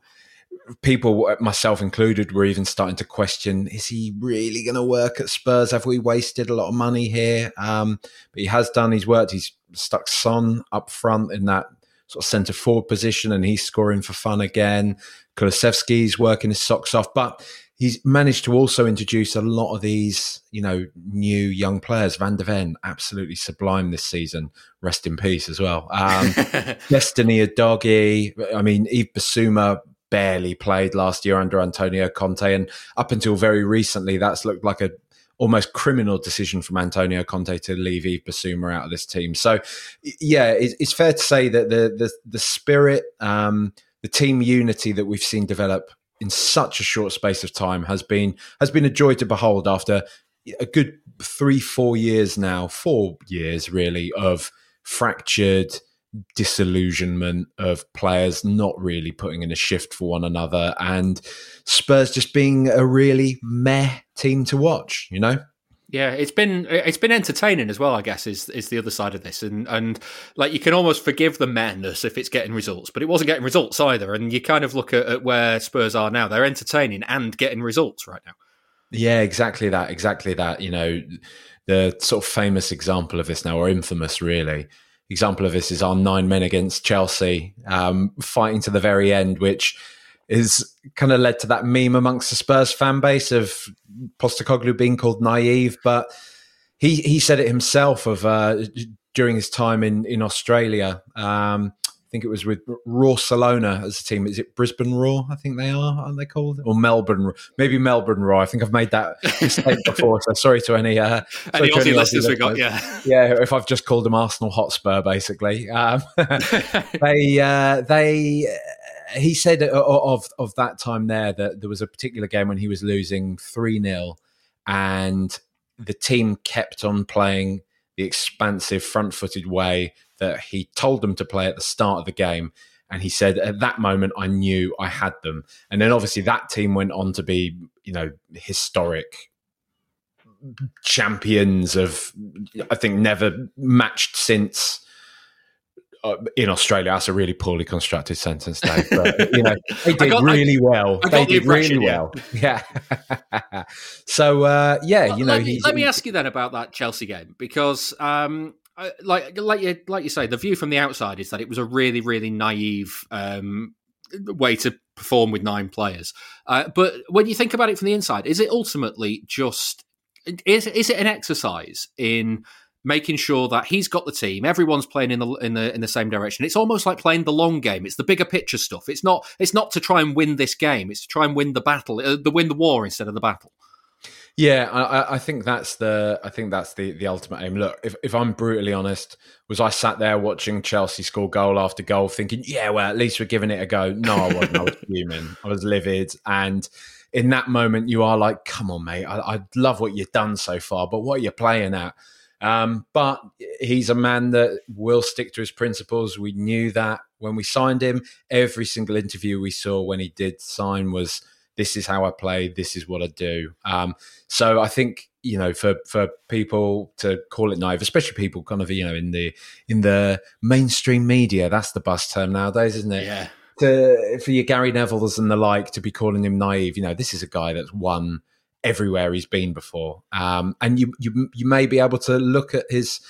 people, myself included, were even starting to question: Is he really going to work at Spurs? Have we wasted a lot of money here? Um, but he has done. He's worked. He's stuck Son up front in that sort of centre forward position, and he's scoring for fun again. Kulusevski's working his socks off, but he's managed to also introduce a lot of these, you know, new young players. Van der Ven, absolutely sublime this season. Rest in peace as well. Um, Destiny Udogie. I mean, Yves Bissouma barely played last year under Antonio Conte, and up until very recently, that's looked like a almost criminal decision from Antonio Conte to leave Yves Bissouma out of this team. So, yeah, it's fair to say that the the, the spirit, um, the team unity that we've seen develop in such a short space of time has been has been a joy to behold. After a good three, four years now, four years really of fractured disillusionment of players not really putting in a shift for one another and Spurs just being a really meh team to watch, you know? Yeah, it's been it's been entertaining as well. I guess is is the other side of this, and and like you can almost forgive the madness if it's getting results, but it wasn't getting results either. And you kind of look at, at where Spurs are now; they're entertaining and getting results right now. Yeah, exactly that. Exactly that. You know, the sort of famous example of this now, or infamous, really, example of this is our nine men against Chelsea, um, fighting to the very end, which is kind of led to that meme amongst the Spurs fan base of Postecoglou being called naive. But he he said it himself of uh, during his time in in Australia. Um, I think it was with Roarcelona as a team. Is it Brisbane Roar? I think they are, aren't they called? Or Melbourne? Maybe Melbourne Roar. I think I've made that mistake before. So sorry to any uh, any Aussie listeners we got. Yeah, yeah. If I've just called them Arsenal Hotspur, basically, um, they uh, they. Uh, he said of of that time there that there was a particular game when he was losing three 0 and the team kept on playing the expansive front footed way that he told them to play at the start of the game. And he said, at that moment, I knew I had them. And then obviously that team went on to be, you know, historic champions of, I think, never matched since. Uh, in Australia, that's a really poorly constructed sentence, Dave. But, you know, they did got, really I, well. I they did really well. Yeah. so, uh, yeah, you know. Let me, let me, ask you then about that Chelsea game because um, like like you like you say, the view from the outside is that it was a really really naive um, way to perform with nine players. Uh, but when you think about it from the inside, is it ultimately just is is it an exercise in making sure that he's got the team, everyone's playing in the in the in the same direction. It's almost like playing the long game. It's the bigger picture stuff. It's not it's not to try and win this game. It's to try and win the battle, uh, the win the war instead of the battle. Yeah, I, I, think that's the I think that's the the ultimate aim. Look, if if I'm brutally honest, was I sat there watching Chelsea score goal after goal, thinking, yeah, well, at least we're giving it a go. No, I wasn't. I was fuming. I was livid, and in that moment, you are like, come on, mate. I, I love what you've done so far, but what are you playing at? Um, but he's a man that will stick to his principles. We knew that when we signed him. Every single interview we saw when he did sign was this is how I play, this is what I do. Um, so I think you know for for people to call it naive, especially people kind of you know in the in the mainstream media, that's the bus term nowadays, isn't it? Yeah. To, for your Gary Nevilles and the like to be calling him naive, you know, this is a guy that's won everywhere he's been before, um, and you you you may be able to look at his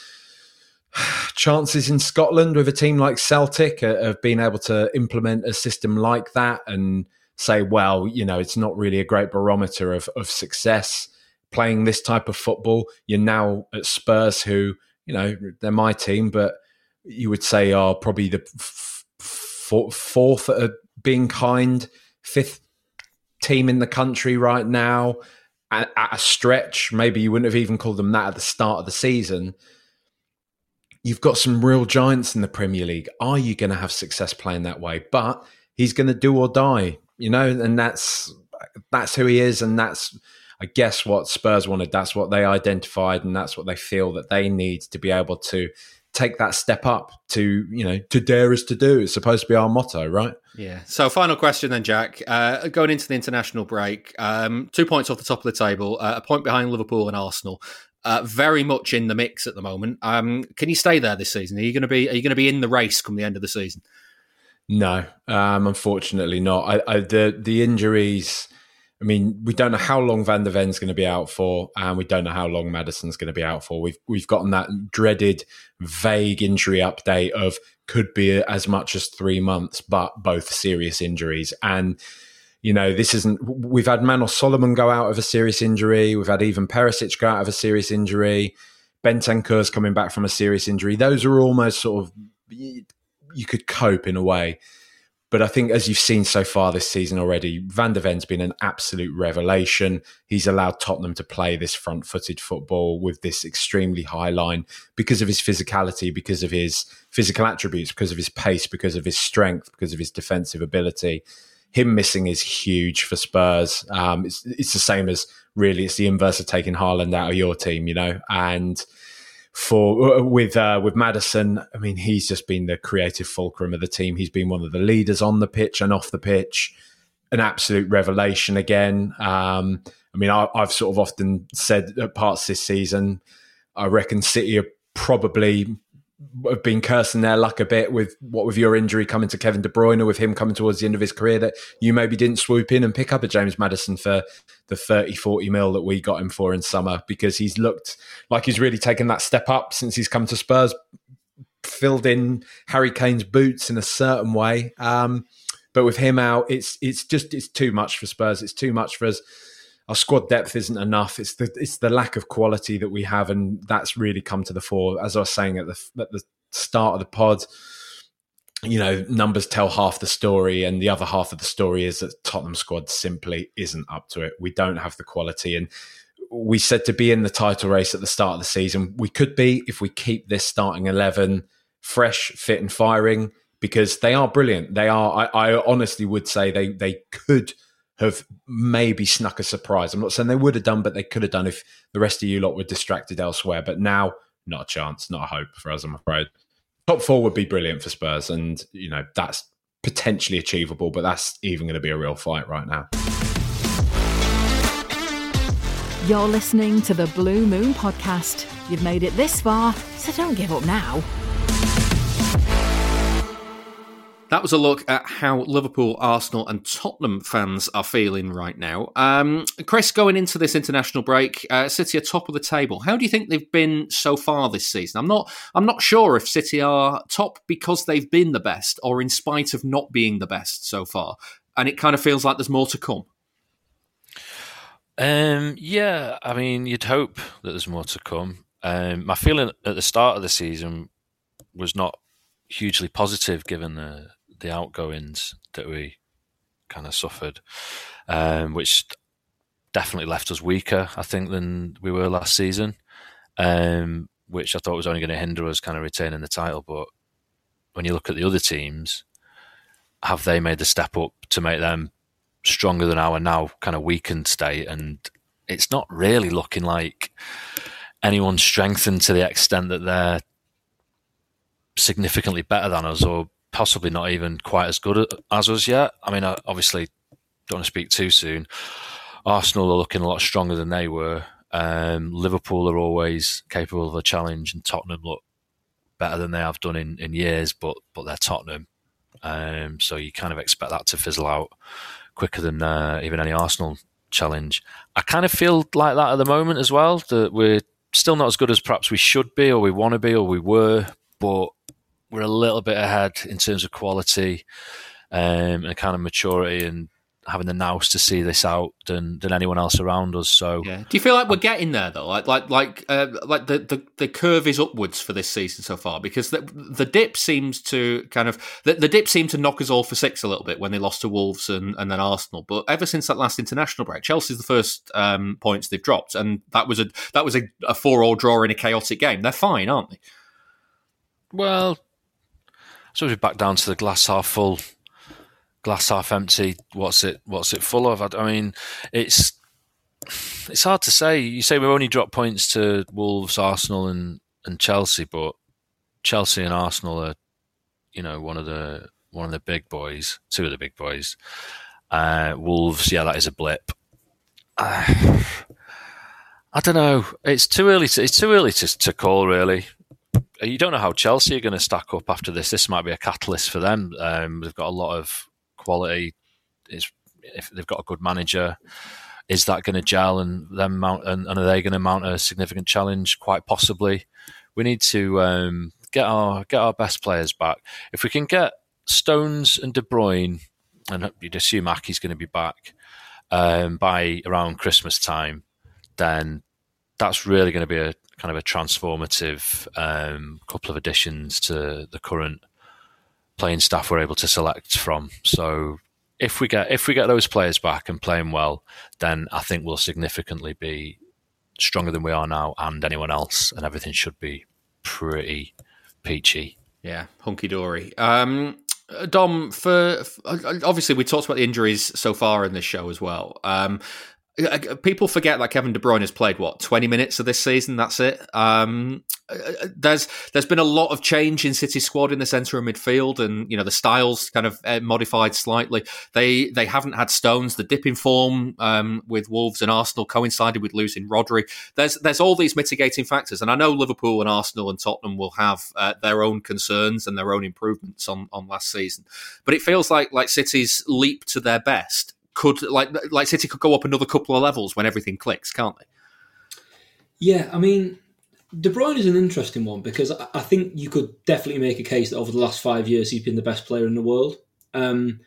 chances in Scotland with a team like Celtic uh, of being able to implement a system like that and say, well, you know, it's not really a great barometer of, of success playing this type of football. You're now at Spurs, who, you know, they're my team, but you would say are probably the f- f- fourth at being kind, fifth team in the country right now at, at a stretch. Maybe you wouldn't have even called them that at the start of the season. You've got some real giants in the Premier League. Are you going to have success playing that way? But he's going to do or die you know, and that's that's who he is, and that's I guess what Spurs wanted. That's what they identified, and that's what they feel that they need to be able to take that step up to you know to dare us to do. It's supposed to be our motto, right? Yeah. So, final question then, Jack. Uh, going into the international break, um, two points off the top of the table, uh, a point behind Liverpool and Arsenal. Uh, very much in the mix at the moment. Um, can you stay there this season? Are you going to be Are you going to be in the race come the end of the season? No, um, unfortunately not. I, I, the the injuries. I mean, we don't know how long Van der Ven's going to be out for, and we don't know how long Maddison's going to be out for. We've we've gotten that dreaded, vague injury update of could be as much as three months, but both serious injuries. And you know, this isn't. We've had Manor Solomon go out of a serious injury. We've had Ivan Perisic go out of a serious injury. Bentancur's coming back from a serious injury. Those are almost sort of you could cope in a way. But I think, as you've seen so far this season already, Van der Ven's been an absolute revelation. He's allowed Tottenham to play this front footed football with this extremely high line because of his physicality, because of his physical attributes, because of his pace, because of his strength, because of his defensive ability. Him missing is huge for Spurs. Um, it's, it's the same as really, it's the inverse of taking Haaland out of your team, you know? And for uh, with uh, with Maddison. I mean, he's just been the creative fulcrum of the team. He's been one of the leaders on the pitch and off the pitch. An absolute revelation again. Um, I mean, I, have sort of often said at parts this season, I reckon City are probably have been cursing their luck a bit with what with your injury coming to Kevin De Bruyne, or with him coming towards the end of his career, that you maybe didn't swoop in and pick up a James Maddison for the 30, 40 mil that we got him for in summer because he's looked like he's really taken that step up since he's come to Spurs, filled in Harry Kane's boots in a certain way. Um, but with him out, it's it's just it's too much for Spurs. It's too much for us our squad depth isn't enough. It's the it's the lack of quality that we have, and that's really come to the fore. As I was saying at the at the start of the pod, you know, numbers tell half the story, and the other half of the story is that Tottenham squad simply isn't up to it. We don't have the quality, and we said to be in the title race at the start of the season. We could be if we keep this starting eleven fresh, fit, and firing because they are brilliant. They are. I, I honestly would say they they could have maybe snuck a surprise. I'm not saying they would have done, but they could have done if the rest of you lot were distracted elsewhere. But now, not a chance, not a hope for us, I'm afraid. Top four would be brilliant for Spurs, and you know that's potentially achievable, but that's even going to be a real fight right now. You're listening to the Blue Moon Podcast. You've made it this far, so don't give up now. That was a look at how Liverpool, Arsenal, and Tottenham fans are feeling right now. Um, Chris, going into this international break, uh, City are top of the table. How do you think they've been so far this season? I'm not. I'm not sure if City are top because they've been the best, or in spite of not being the best so far. And it kind of feels like there's more to come. Um, yeah, I mean, you'd hope that there's more to come. Um, my feeling at the start of the season was not hugely positive given the the outgoings that we kind of suffered, um, which definitely left us weaker, I think, than we were last season, um, which I thought was only going to hinder us kind of retaining the title. But when you look at the other teams, have they made the step up to make them stronger than our now kind of weakened state? And it's not really looking like anyone strengthened to the extent that they're significantly better than us or possibly not even quite as good as us yet. I mean, I obviously don't want to speak too soon. Arsenal are looking a lot stronger than they were. Um, Liverpool are always capable of a challenge, and Tottenham look better than they have done in, in years, but but they're Tottenham. Um, so you kind of expect that to fizzle out quicker than uh, even any Arsenal challenge. I kind of feel like that at the moment as well, that we're still not as good as perhaps we should be, or we want to be, or we were, but we're a little bit ahead in terms of quality um, and kind of maturity and having the nous to see this out than than anyone else around us. So, yeah. Do you feel like we're getting there though? Like like like uh, like the, the the curve is upwards for this season so far because the the dip seems to kind of the, the dip seemed to knock us all for six a little bit when they lost to Wolves and, and then Arsenal. But ever since that last international break, Chelsea's the first um, points they've dropped, and that was a that was a, a four all draw in a chaotic game. They're fine, aren't they? Well, so we're back down to the glass half full glass half empty. What's it? What's it full of? I, mean, it's it's hard to say. You say we've only dropped points to Wolves, Arsenal, and and Chelsea, but Chelsea and Arsenal are, you know, one of the one of the big boys, two of the big boys. Uh, Wolves, yeah, that is a blip. Uh, I don't know. It's too early. To, it's too early to, to call, really. You don't know how Chelsea are going to stack up after this. This might be a catalyst for them. Um, they've got a lot of quality. If they've got a good manager, is that going to gel and them mount and, and are they going to mount a significant challenge? Quite possibly. We need to um, get our get our best players back. If we can get Stones and De Bruyne, and you'd assume Aké's going to be back um, by around Christmas time, then that's really going to be a kind of a transformative um, couple of additions to the current playing staff we're able to select from. So if we get if we get those players back and playing well, then I think we'll significantly be stronger than we are now and anyone else, and everything should be pretty peachy. Yeah, hunky dory. Um, Dom, for, for, obviously we talked about the injuries so far in this show as well. Um, people forget that Kevin De Bruyne has played what twenty minutes of this season. That's it. Um, there's there's been a lot of change in City squad in the centre of midfield, and you know the styles kind of uh, modified slightly. They they haven't had Stones. The dip in form um, with Wolves and Arsenal coincided with losing Rodri. There's there's all these mitigating factors, and I know Liverpool and Arsenal and Tottenham will have uh, their own concerns and their own improvements on on last season, but it feels like like City's leap to their best could like like City could go up another couple of levels when everything clicks, can't they? Yeah, I mean, De Bruyne is an interesting one because I think you could definitely make a case that over the last five years he's been the best player in the world. Um,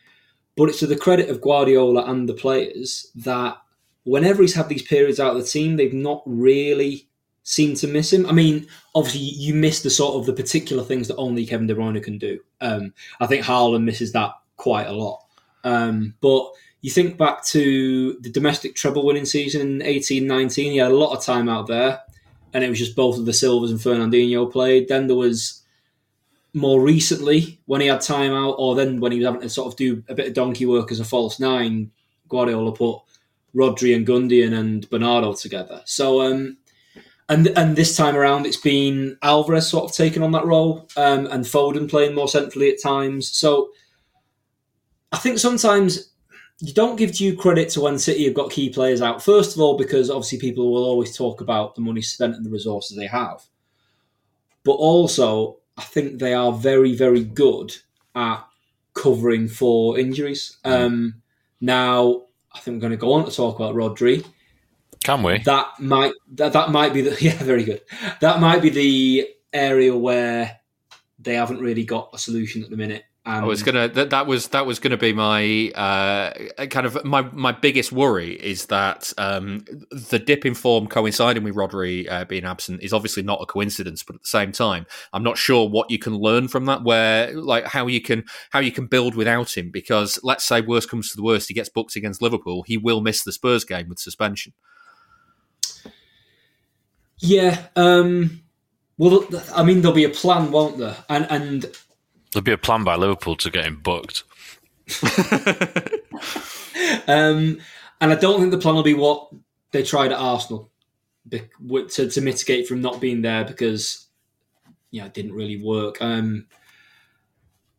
but it's to the credit of Guardiola and the players that whenever he's had these periods out of the team, they've not really seemed to miss him. I mean, obviously you miss the sort of the particular things that only Kevin De Bruyne can do. Um, I think Haaland misses that quite a lot. Um, but you think back to the domestic treble winning season in 18 19, he had a lot of time out there, and it was just both of the Silvers and Fernandinho played. Then there was more recently when he had time out, or then when he was having to sort of do a bit of donkey work as a false nine, Guardiola put Rodri and Gundogan and Bernardo together. So, um, and and this time around, it's been Alvarez sort of taking on that role, um, and Foden playing more centrally at times. So, I think sometimes you don't give due credit to when City have got key players out. First of all, because obviously people will always talk about the money spent and the resources they have. But also, I think they are very, very good at covering for injuries. Mm. Um, now, I think we're going to go on to talk about Rodri. Can we? That might that, that might be the yeah, very good. That might be the area where they haven't really got a solution at the minute. I was gonna that, that was that was gonna be my uh, kind of my my biggest worry is that um, the dip in form coinciding with Rodri uh, being absent is obviously not a coincidence, but at the same time, I'm not sure what you can learn from that. Where like how you can how you can build without him, because let's say worst comes to the worst, he gets booked against Liverpool, he will miss the Spurs game with suspension. Yeah, um, well, I mean, there'll be a plan, won't there? And and There'll be a plan by Liverpool to get him booked. um, and I don't think the plan will be what they tried at Arsenal to, to mitigate from not being there because yeah, it didn't really work. Um,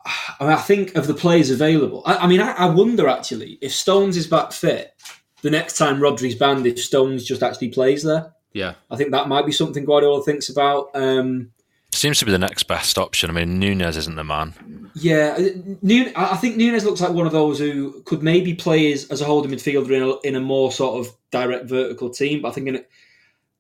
I, mean, I think of the players available. I, I mean, I, I, wonder actually if Stones is back fit the next time Rodri's banned, if Stones just actually plays there. Yeah, I think that might be something Guardiola thinks about. Um, Seems to be the next best option. I mean, Nunes isn't the man. Yeah, uh, I think Nunes looks like one of those who could maybe play as, as a holding midfielder in a, in a more sort of direct vertical team. But I think in,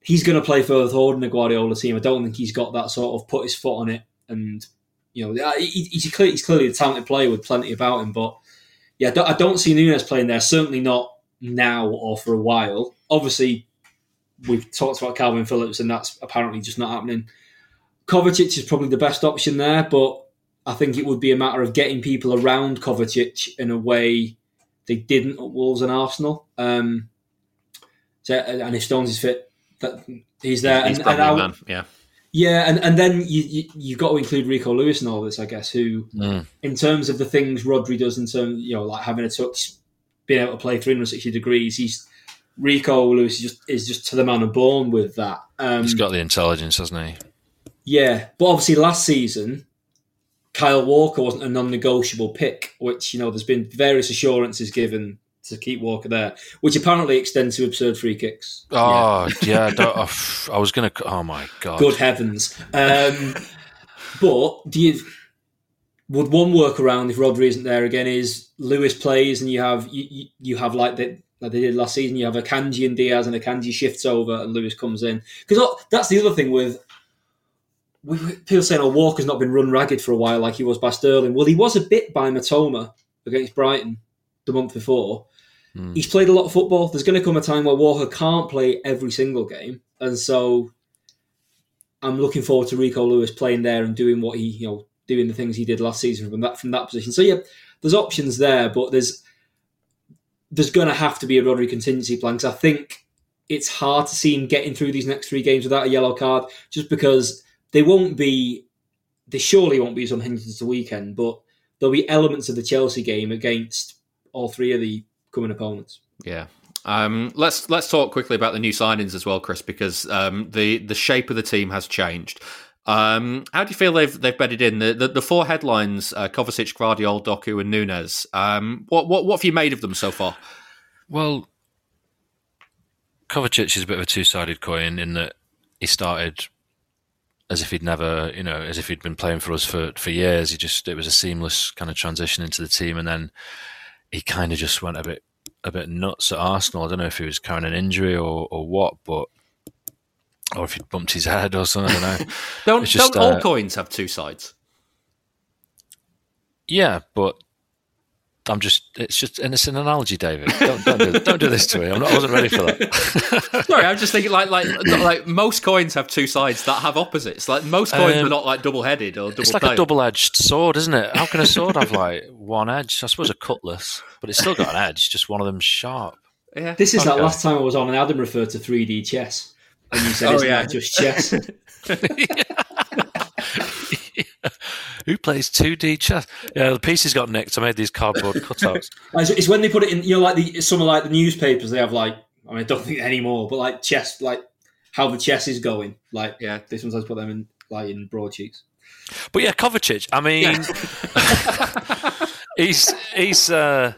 he's going to play further forward in the Guardiola team. I don't think he's got that sort of put his foot on it. And you know, uh, he's, clearly, he's clearly a talented player with plenty about him. But yeah, I don't see Nunes playing there. Certainly not now or for a while. Obviously, we've talked about Kalvin Phillips, and that's apparently just not happening. Kovacic is probably the best option there, but I think it would be a matter of getting people around Kovacic in a way they didn't at Wolves and Arsenal. Um, so, and if Stones is fit, that he's there. He's and, and I, man. Yeah. Yeah, and, and then you, you you've got to include Rico Lewis in all this, I guess. Who, mm. in terms of the things Rodri does, in terms you know, like having a touch, being able to play 360 degrees, he's Rico Lewis is just is just to the man and born with that. Um, he's got the intelligence, hasn't he? Yeah, but obviously last season, Kyle Walker wasn't a non-negotiable pick, which you know there's been various assurances given to keep Walker there, which apparently extends to absurd free kicks. Oh yeah, yeah oh, I was gonna. Oh my god! Good heavens! Um, but do you? Would one workaround if Rodri isn't there again? Is Lewis plays and you have you, you have like that like they did last season. You have Akanji and Dias, and Akanji shifts over, and Lewis comes in because that's the other thing with we, people saying, "Oh, Walker's not been run ragged for a while like he was by Sterling." Well, he was a bit by Mitoma against Brighton the month before. Mm. He's played a lot of football. There's going to come a time where Walker can't play every single game, and so I'm looking forward to Rico Lewis playing there and doing what he, you know, doing the things he did last season from that from that position. So yeah, there's options there, but there's there's going to have to be a Rodri contingency plan because I think it's hard to see him getting through these next three games without a yellow card, just because they won't be, they surely won't be as unhinged as the weekend, but there'll be elements of the Chelsea game against all three of the coming opponents. Yeah. Um, let's let's talk quickly about the new signings as well, Chris, because um, the the shape of the team has changed. Um, how do you feel they've they've bedded in the the, the four headlines: uh, Kovacic, Gvardiol, Doku, and Nunes? Um, what what what have you made of them so far? Well, Kovacic is a bit of a two sided coin in that he started as if he'd never, you know, as if he'd been playing for us for, for years. He just it was a seamless kind of transition into the team, and then he kind of just went a bit a bit nuts at Arsenal. I don't know if he was carrying an injury or, or what, but or if he'd bumped his head or something. I don't know. don't just, don't uh, all coins have two sides? Yeah, but I'm just, it's just, and it's an analogy, David. Don't, don't, do, don't do this to me. I'm not, I wasn't ready for that. Sorry, I'm just thinking like, like, like most coins have two sides that have opposites. Like most coins um, are not like double headed or double. It's like a double edged sword, isn't it? How can a sword have like one edge? I suppose a cutlass, but it's still got an edge. Just one of them sharp. Yeah. This is okay. that last time I was on, and Adam referred to 3D chess, and you said, oh, "Isn't yeah. that just chess?" Who plays 2D chess? Yeah, the pieces got nicked. I made these cardboard cutouts. it's when they put it in, you know, like the some of like the newspapers. They have like, I mean, I don't think anymore, but like chess, like how the chess is going. Like, yeah, they sometimes put them in like in broadsheets. But yeah, Kovacic. I mean, yeah. he's he's uh,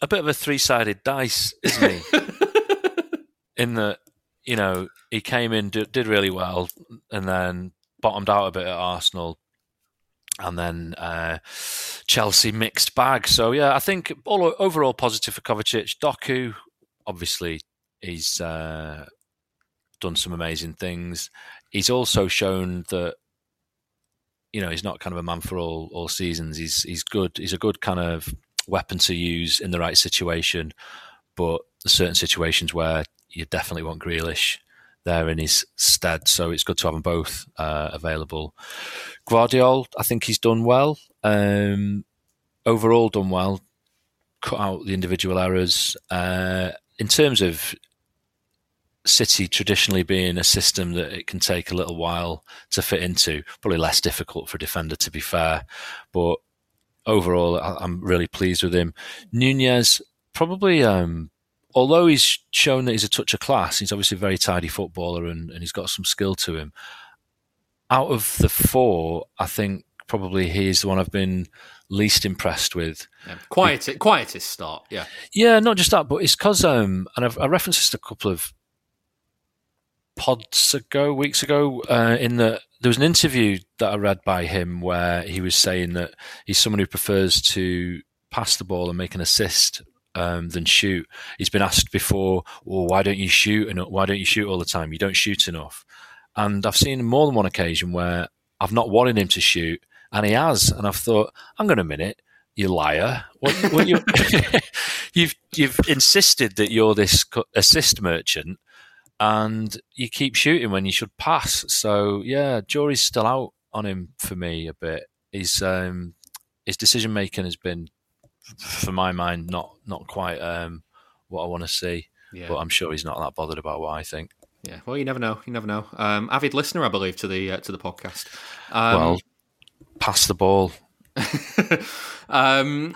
a bit of a three-sided dice, isn't he? in that, you know, he came in, did, did really well, and then bottomed out a bit at Arsenal, and then uh, Chelsea mixed bag. So yeah, I think all overall positive for Kovacic. Doku, obviously, he's uh, done some amazing things. He's also shown that you know he's not kind of a man for all all seasons. He's he's good. He's a good kind of weapon to use in the right situation, but certain situations where you definitely want Grealish there in his stead. So it's good to have them both uh, available. Gvardiol, I think he's done well. Um, overall, done well. Cut out the individual errors. Uh, in terms of City traditionally being a system that it can take a little while to fit into, probably less difficult for a defender, to be fair. But overall, I'm really pleased with him. Nunes, probably um, although he's shown that he's a touch of class, he's obviously a very tidy footballer and, and he's got some skill to him. Out of the four, I think probably he's the one I've been least impressed with. Yeah, quiet, quietest start, yeah. Yeah, not just that, but it's because, um, and I've, I referenced this a couple of pods ago, weeks ago, uh, in that there was an interview that I read by him where he was saying that he's someone who prefers to pass the ball and make an assist um, than shoot. He's been asked before, "Well, why don't you shoot? And why don't you shoot all the time? You don't shoot enough." And I've seen more than one occasion where I've not wanted him to shoot, and he has, and I've thought, "Hang on a minute, you liar! What, what you, you've you've insisted that you're this assist merchant." And you keep shooting when you should pass. So yeah, jury's still out on him for me a bit. His um, his decision making has been for my mind, not not quite um, what I want to see. Yeah. But I'm sure he's not that bothered about what I think. Yeah, well, you never know. You never know. Um, avid listener, I believe, to the uh, to the podcast. Um, well, pass the ball. um,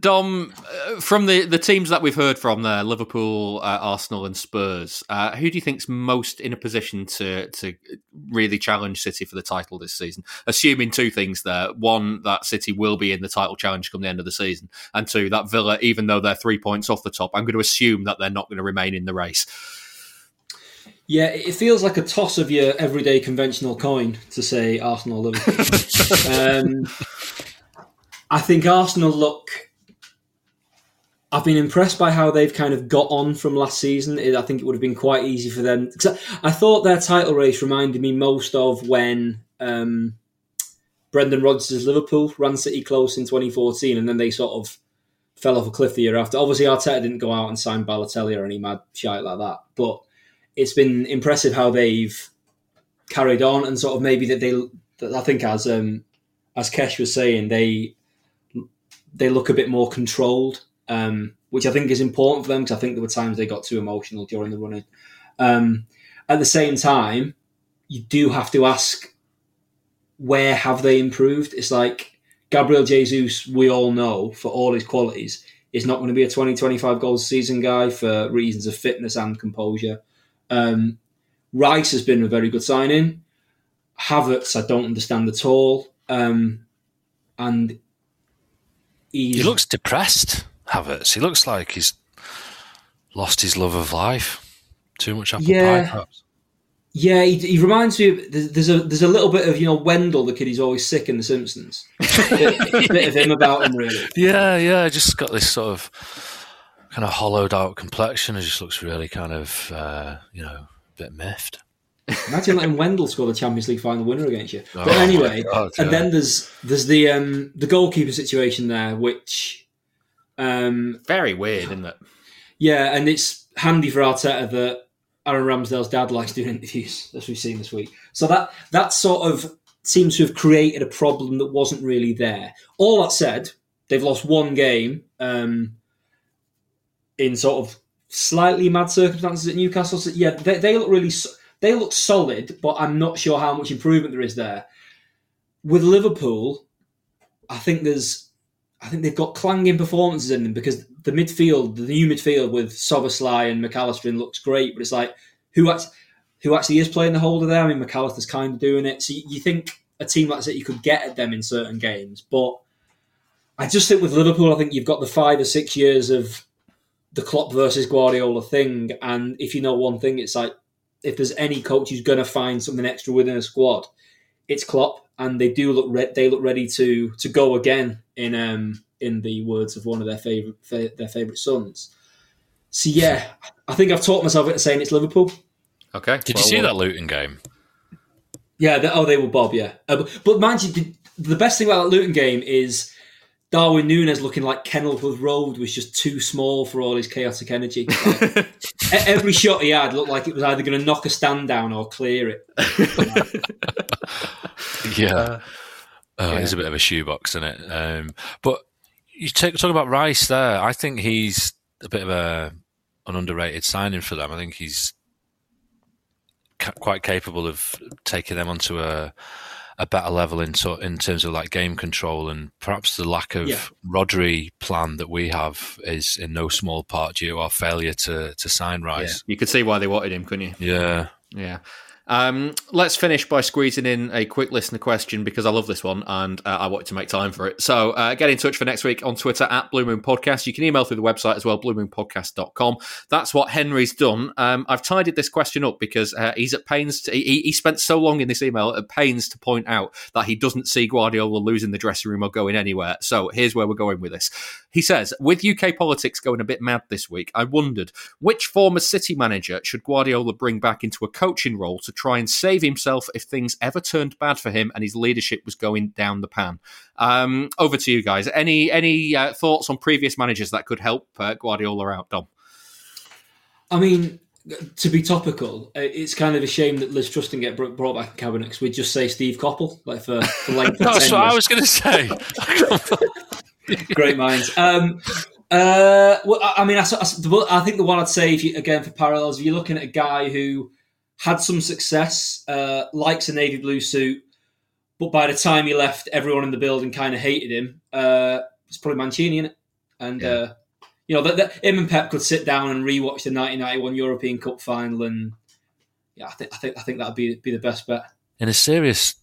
Dom, uh, from the, the teams that we've heard from there, Liverpool, uh, Arsenal, and Spurs, uh, who do you think's most in a position to to really challenge City for the title this season? Assuming two things there: one, that City will be in the title challenge come the end of the season, and two, that Villa, even though they're three points off the top, I'm going to assume that they're not going to remain in the race. Yeah, it feels like a toss of your everyday conventional coin to say Arsenal Liverpool. um, I think Arsenal look. I've been impressed by how they've kind of got on from last season. I think it would have been quite easy for them. I thought their title race reminded me most of when um, Brendan Rodgers' Liverpool ran City close in 2014, and then they sort of fell off a cliff the year after. Obviously, Arteta didn't go out and sign Balotelli or any mad shite like that, but it's been impressive how they've carried on and sort of maybe that they. I think as um, as Kesh was saying, they they look a bit more controlled, um, which I think is important for them because I think there were times they got too emotional during the running. Um, at the same time, you do have to ask where have they improved? It's like Gabriel Jesus, we all know for all his qualities, is not going to be a 20, 25 goals season guy for reasons of fitness and composure. Um, Rice has been a very good signing. Havertz, I don't understand at all. Um, and he looks depressed, Havertz. He looks like he's lost his love of life. Too much apple yeah. pie, perhaps. Yeah, he, he, reminds me of there's a there's a little bit of you know Wendell, the kid He's always sick in The Simpsons. bit, bit of him about him, really. Yeah, yeah, just got this sort of kind of hollowed out complexion. It just looks really kind of, uh, you know, a bit miffed. Imagine letting Wendell score the Champions League final winner against you. But oh anyway, God, and then there's there's the um, the goalkeeper situation there, which um, very weird, isn't it? Yeah, and it's handy for Arteta that Aaron Ramsdale's dad likes doing interviews, as we've seen this week. So that that sort of seems to have created a problem that wasn't really there. All that said, they've lost one game. Um, in sort of slightly mad circumstances at Newcastle. So, yeah, they, they look really they look solid, but I'm not sure how much improvement there is there. With Liverpool, I think there's I think they've got clanging performances in them because the midfield, the new midfield with Szoboszlai and Mac Allister looks great, but it's like who actually, who actually is playing the holder there? I mean, Mac Allister's kind of doing it. So you, you think a team like that you could get at them in certain games, but I just think with Liverpool, I think you've got the five or six years of the Klopp versus Guardiola thing. And if you know one thing, it's like if there's any coach who's going to find something extra within a squad, it's Klopp, and they do look re- they look ready to to go again. In um in the words of one of their favorite fa- their favorite sons. So yeah, I think I've taught myself into saying it's Liverpool. Okay. Did well, you see well, that Luton game? Yeah, they, oh, they were Bob. Yeah, uh, but, but mind you, the, the best thing about that Luton game is Darwin Nunez looking like Kenilworth Road was just too small for all his chaotic energy. Like, every shot he had looked like it was either going to knock a stand down or clear it. yeah. Uh, oh, yeah. he's a bit of a shoebox, isn't it? Um, but you take, talk about Rice there. I think he's a bit of a an underrated signing for them. I think he's ca- quite capable of taking them onto a a better level in so, in terms of like game control and perhaps the lack of yeah. Rodri plan that we have is in no small part due to our failure to to sign Rice. Yeah. You could see why they wanted him, couldn't you? Yeah. Yeah. Um, let's finish by squeezing in a quick listener question because I love this one and uh, I wanted to make time for it. So uh, get in touch for next week on Twitter at Blue Moon Podcast. You can email through the website as well, bluemoonpodcast.com. That's what Henry's done. Um, I've tidied this question up because uh, he's at pains. To, he, he, spent so long in this email at pains to point out that he doesn't see Guardiola losing the dressing room or going anywhere. So here's where we're going with this. He says, with UK politics going a bit mad this week, I wondered which former City manager should Guardiola bring back into a coaching role to try and save himself if things ever turned bad for him and his leadership was going down the pan. Um, over to you guys. Any any uh, thoughts on previous managers that could help uh, Guardiola out, Dom? I mean, to be topical, uh, it's kind of a shame that Liz Truss didn't get brought back in cabinet because we'd just say Steve Coppell, like for, for like. That's what I was going to say. Great minds. Um, uh, well, I mean, I, I, I, think the one I'd say, if you, again for parallels, if you're looking at a guy who had some success, uh, likes a navy blue suit, but by the time he left, everyone in the building kind of hated him. Uh, it's probably Mancini, it? And yeah. uh, you know, that, that him and Pep could sit down and rewatch the 1991 European Cup final, and yeah, I think I think I think that'd be be the best bet. In a serious,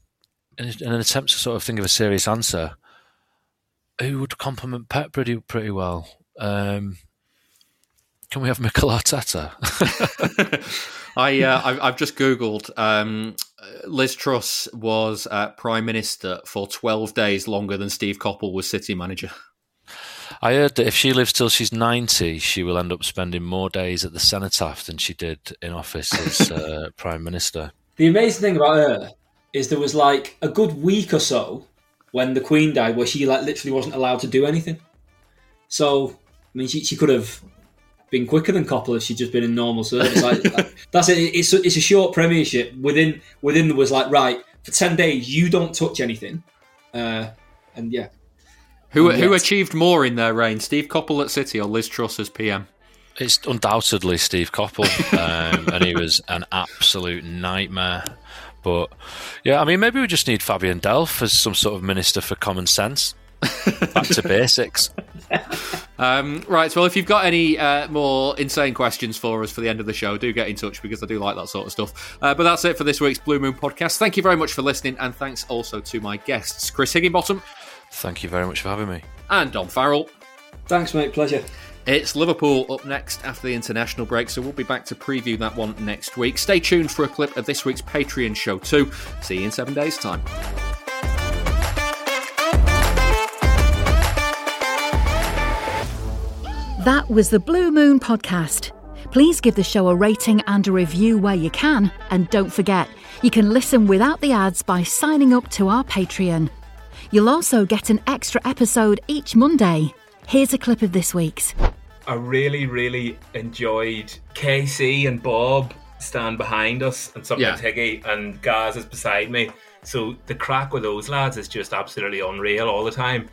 in an attempt to sort of think of a serious answer, who would complement Pep pretty pretty well? Um, can we have Mikel Arteta? I uh, I've just googled. Um, Liz Truss was uh, prime minister for twelve days longer than Steve Coppell was city manager. I heard that if she lives till she's ninety, she will end up spending more days at the cenotaph than she did in office as uh, prime minister. The amazing thing about her is there was like a good week or so when the Queen died, where she like literally wasn't allowed to do anything. So, I mean, she, she could have been quicker than Coppell if she'd just been in normal service. like, that's it. It's a, it's a short premiership. Within within there was like right for ten days you don't touch anything, uh, and yeah. Who and who achieved more in their reign? Steve Coppell at City or Liz Truss as PM? It's undoubtedly Steve Coppell, um, and he was an absolute nightmare. But yeah, I mean, maybe we just need Fabian Delph as some sort of minister for common sense. Back to basics. Um, right, well, if you've got any uh, more insane questions for us for the end of the show, do get in touch because I do like that sort of stuff. Uh, but that's it for this week's Blue Moon podcast. Thank you very much for listening, and thanks also to my guests, Chris Higginbottom. Thank you very much for having me. And Dom Farrell. Thanks, mate. Pleasure. It's Liverpool up next after the international break, so we'll be back to preview that one next week. Stay tuned for a clip of this week's Patreon show, too. See you in seven days' time. That was the Blue Moon Podcast. Please give the show a rating and a review where you can. And don't forget, you can listen without the ads by signing up to our Patreon. You'll also get an extra episode each Monday. Here's a clip of this week's. I really, really enjoyed Casey and Bob stand behind us and something yeah. Higgy and Gaz is beside me. So the crack with those lads is just absolutely unreal all the time.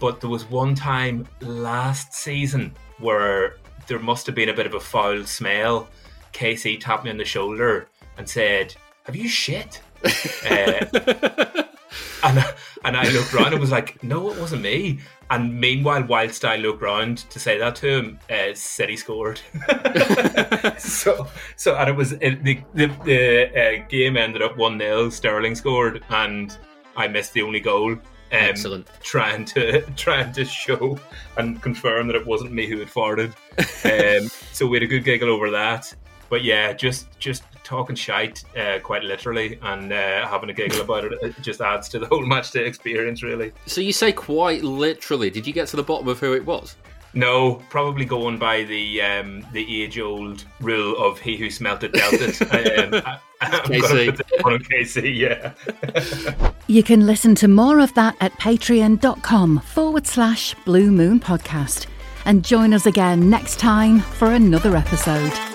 But there was one time last season where there must have been a bit of a foul smell. Casey tapped me on the shoulder and said, Have you shit? uh, and, and I looked around and was like, No, it wasn't me. And meanwhile, whilst I look round to say that to him, uh, City scored. so, so and it was it, the the, the uh, game ended up one 0 Sterling scored, and I missed the only goal. Um, Excellent. Trying to trying to show and confirm that it wasn't me who had farted. Um, so we had a good giggle over that. But yeah, just just talking shite, uh, quite literally, and uh, having a giggle about it, it just adds to the whole match day experience, really. So you say quite literally. Did you get to the bottom of who it was? No, probably going by the um, the age old rule of he who smelt it dealt it. um, I, KC. KC, yeah. you can listen to more of that at patreon.com forward slash blue moon podcast. And join us again next time for another episode.